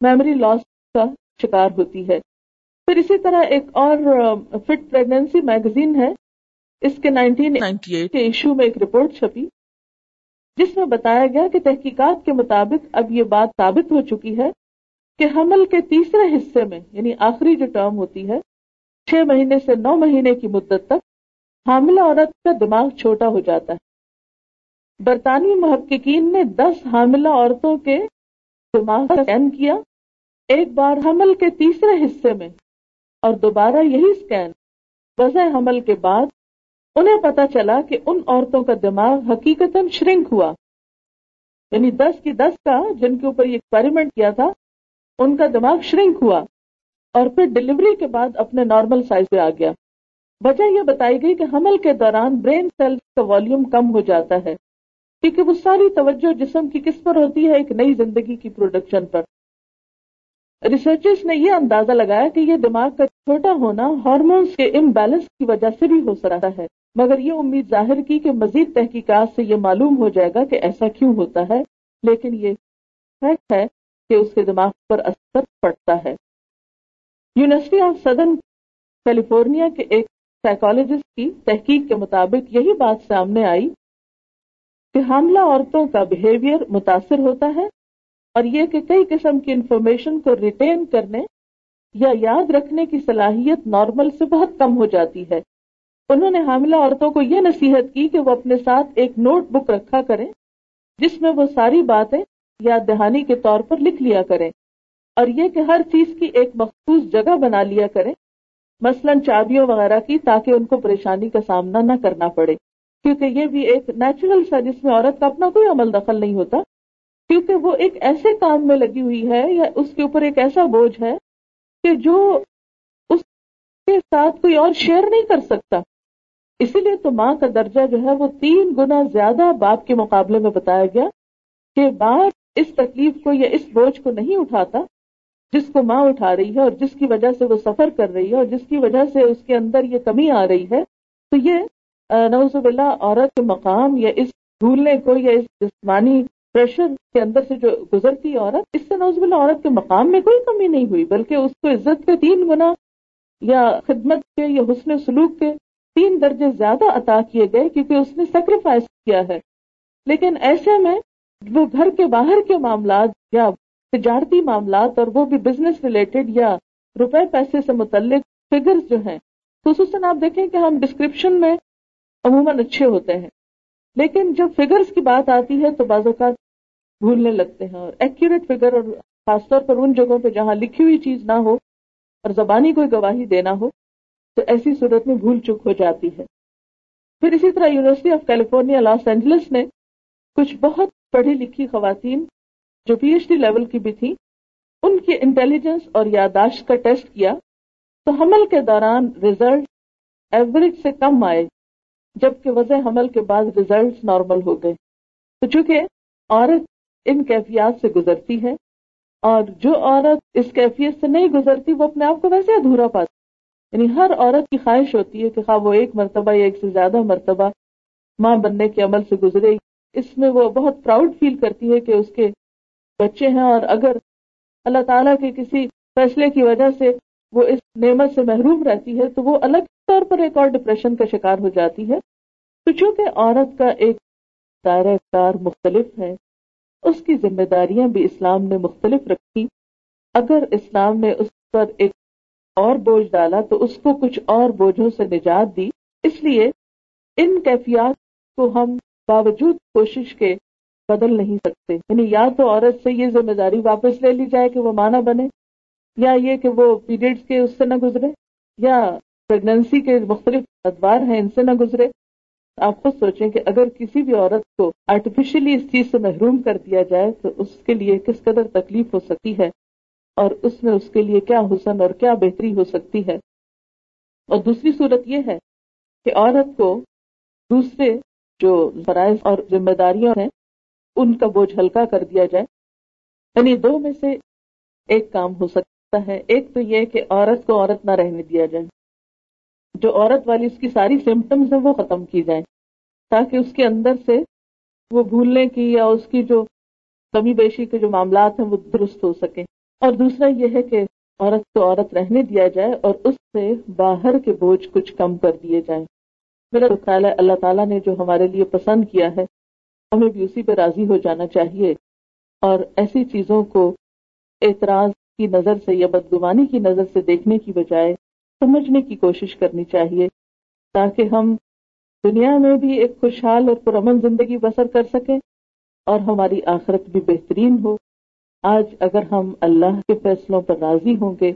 میموری لاس کا شکار ہوتی ہے۔ پھر اسی طرح ایک اور فٹ پریگنینسی میگزین ہے۔ اس کے نائنٹین نائنٹی ایٹ کے ایشو میں ایک رپورٹ چھپی جس میں بتایا گیا کہ تحقیقات کے مطابق اب یہ بات ثابت ہو چکی ہے کہ حمل کے تیسرے حصے میں یعنی آخری جو ٹرم ہوتی ہے چھ مہینے سے نو مہینے کی مدت تک حاملہ عورت کا دماغ چھوٹا ہو جاتا ہے۔ برطانوی محققین نے دس حاملہ عورتوں کے دماغ کا اسکین کیا۔ ایک بار حمل کے تیسرے حصے میں اور دوبارہ یہی اسکین وضع حمل کے بعد انہیں پتا چلا کہ ان عورتوں کا دماغ حقیقت شرنک ہوا۔ یعنی دس کی دس کا جن کے اوپر یہ ایکسپیریمنٹ کیا تھا، ان کا دماغ شرنک ہوا اور پھر ڈلیوری کے بعد اپنے نارمل سائز پہ آ گیا۔ وجہ یہ بتائی گئی کہ حمل کے دوران برین سیلز کا والیوم کم ہو جاتا ہے، کیونکہ وہ ساری توجہ جسم کی کس پر ہوتی ہے ایک نئی زندگی کی پروڈکشن پر۔ ریسرچرز نے یہ اندازہ لگایا کہ یہ دماغ کا چھوٹا ہونا ہارمونس کے امبیلنس کی وجہ سے بھی ہو سکتا ہے۔ مگر یہ امید ظاہر کی کہ مزید تحقیقات سے یہ معلوم ہو جائے گا کہ ایسا کیوں ہوتا ہے، لیکن یہ فیکٹ ہے کہ اس کے دماغ پر اثر پڑتا ہے۔ یونیورسٹی آف سدرن کیلیفورنیا کے ایک سائیکالوجسٹ کی تحقیق کے مطابق یہی بات سامنے آئی کہ حاملہ عورتوں کا بہیویئر متاثر ہوتا ہے اور یہ کہ کئی قسم کی انفارمیشن کو ریٹین کرنے یا یاد رکھنے کی صلاحیت نارمل سے بہت کم ہو جاتی ہے۔ انہوں نے حاملہ عورتوں کو یہ نصیحت کی کہ وہ اپنے ساتھ ایک نوٹ بک رکھا کریں، جس میں وہ ساری باتیں یاد دہانی کے طور پر لکھ لیا کریں۔ اور یہ کہ ہر چیز کی ایک مخصوص جگہ بنا لیا کریں، مثلا چابیوں وغیرہ کی، تاکہ ان کو پریشانی کا سامنا نہ کرنا پڑے۔ کیونکہ یہ بھی ایک نیچرل سا، جس میں عورت کا اپنا کوئی عمل دخل نہیں ہوتا۔ کیونکہ وہ ایک ایسے کام میں لگی ہوئی ہے یا اس کے اوپر ایک ایسا بوجھ ہے کہ جو اس کے ساتھ کوئی اور شیئر نہیں کر سکتا۔ اسی لیے تو ماں کا درجہ جو ہے وہ تین گنا زیادہ باپ کے مقابلے میں بتایا گیا کہ باپ اس تکلیف کو یا اس بوجھ کو نہیں اٹھاتا جس کو ماں اٹھا رہی ہے اور جس کی وجہ سے وہ سفر کر رہی ہے اور جس کی وجہ سے اس کے اندر یہ کمی آ رہی ہے، تو یہ نوز اللہ عورت کے مقام یا اس بھولنے کو یا اس جسمانی پریشر کے اندر سے جو گزرتی عورت، اس سے نوز اللہ عورت کے مقام میں کوئی کمی نہیں ہوئی، بلکہ اس کو عزت کے تین گنا یا خدمت کے یا حسن سلوک کے تین درجے زیادہ عطا کیے گئے کیونکہ اس نے سیکریفائس کیا ہے۔ لیکن ایسے میں وہ گھر کے باہر کے معاملات یا تجارتی معاملات اور وہ بھی بزنس ریلیٹڈ یا روپے پیسے سے متعلق فگرز جو ہیں خصوصاً آپ دیکھیں کہ ہم ڈسکرپشن میں عموماً اچھے ہوتے ہیں۔ لیکن جب فگرز کی بات آتی ہے تو بعض اوقات بھولنے لگتے ہیں اور ایکوریٹ فگر اور خاص طور پر ان جگہوں پہ جہاں لکھی ہوئی چیز نہ ہو اور زبانی کوئی گواہی دینا ہو تو ایسی صورت میں بھول چک ہو جاتی ہے۔ پھر اسی طرح University of California Los Angeles نے کچھ بہت پڑھی لکھی خواتین جو پی ایچ ڈی لیول کی بھی تھی ان کی انٹیلیجنس اور یاداشت کا ٹیسٹ کیا تو حمل کے دوران ریزلٹ ایوریج سے کم آئے، جبکہ وضع حمل کے بعد ریزلٹ نارمل ہو گئے۔ تو چونکہ عورت ان کیفیات سے گزرتی ہے اور جو عورت اس کیفیت سے نہیں گزرتی، وہ اپنے آپ کو ویسے ادھورا پاتی یعنی ہر عورت کی خواہش ہوتی ہے کہ خواہ وہ ایک مرتبہ یا ایک سے زیادہ مرتبہ ماں بننے کے عمل سے گزرے، اس میں وہ بہت پراؤڈ فیل کرتی ہے کہ اس کے بچے ہیں اور اگر اللہ تعالیٰ کے کسی فیصلے کی وجہ سے وہ اس نعمت سے محروم رہتی ہے، تو وہ الگ طور پر ایک اور ڈپریشن کا شکار ہو جاتی ہے۔ تو چونکہ عورت کا ایک دائرہ کار مختلف ہے، اس کی ذمہ داریاں بھی اسلام نے مختلف رکھی۔ اگر اسلام نے اس پر ایک اور بوجھ ڈالا تو اس کو کچھ اور بوجھوں سے نجات دی۔ اس لیے ان کیفیات کو ہم باوجود کوشش کے بدل نہیں سکتے۔ یعنی یا تو عورت سے یہ ذمہ داری واپس لے لی جائے کہ وہ مانا بنے، یا یہ کہ وہ پیریڈز کے اس سے نہ گزرے، یا پریگننسی کے مختلف ادوار ہیں ان سے نہ گزرے۔ آپ خود سوچیں کہ اگر کسی بھی عورت کو آرٹیفیشلی اس چیز سے محروم کر دیا جائے تو اس کے لیے کس قدر تکلیف ہو سکتی ہے۔ اور اس میں اس کے لیے کیا حسن اور کیا بہتری ہو سکتی ہے۔ اور دوسری صورت یہ ہے کہ عورت کو دوسرے جو فرائض اور ذمہ داریاں ہیں، ان کا بوجھ ہلکا کر دیا جائے۔ یعنی دو میں سے ایک کام ہو سکتا ہے۔ ایک تو یہ کہ عورت کو عورت نہ رہنے دیا جائے۔ جو عورت والی اس کی ساری سمٹمز ہیں، وہ ختم کی جائیں۔ تاکہ اس کے اندر سے وہ بھولنے کی یا اس کی جو کمی بیشی کے جو معاملات ہیں، وہ درست ہو سکیں۔ اور دوسرا یہ ہے کہ عورت کو عورت رہنے دیا جائے اور اس سے باہر کے بوجھ کچھ کم کر دیے جائیں۔ میرا خیال ہے اللہ تعالیٰ نے جو ہمارے لیے پسند کیا ہے، ہمیں بھی اسی پہ راضی ہو جانا چاہیے۔ اور ایسی چیزوں کو اعتراض کی نظر سے یا بدگمانی کی نظر سے دیکھنے کی بجائے سمجھنے کی کوشش کرنی چاہیے تاکہ ہم دنیا میں بھی ایک خوشحال اور پرامن زندگی بسر کر سکیں اور ہماری آخرت بھی بہترین ہو۔ آج اگر ہم اللہ کے فیصلوں پر راضی ہوں گے،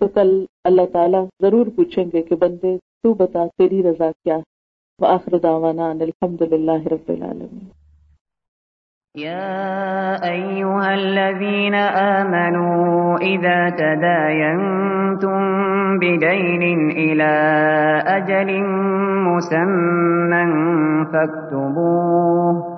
تو کل اللہ تعالیٰ ضرور پوچھیں گے کہ بندے، تو بتا تیری رضا کیا ہے؟ وآخر دعوانا ان الحمد للہ رب العالمین۔ يا أيها الذين آمنوا إذا تداينتم بدين إلى أجل مسمى فاكتبوه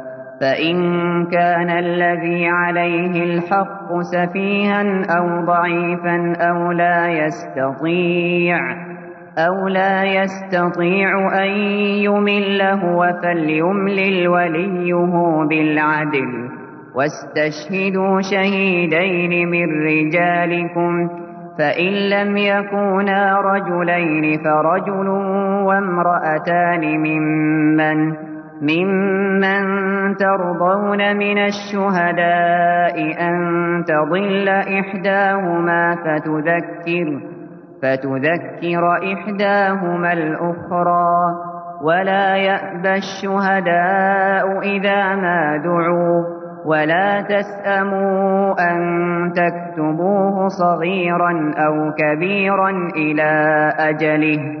فإن كان الذي عليه الحق سفيها أو ضعيفا أو لا يستطيع أو لا يستطيع أن يمل هو فليملل وليه بالعدل واستشهدوا شهيدين من رجالكم فإن لم يكونا رجلين فرجل وامرأتان ممن ممن ترضون من الشهداء أن تضل إحداهما فتذكر فتذكر إحداهما الأخرى ولا يأبى الشهداء إذا ما دعوا ولا تسأموا أن تكتبوه صغيرا أو كبيرا إلى أجله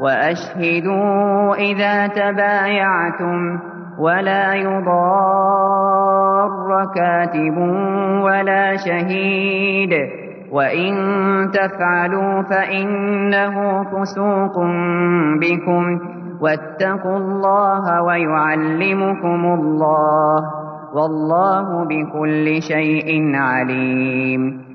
وأشهدوا إذا تبايعتم ولا يضار كاتب ولا شهيد وإن تفعلوا فإنه فسوق بكم واتقوا الله ويعلمكم الله والله بكل شيء عليم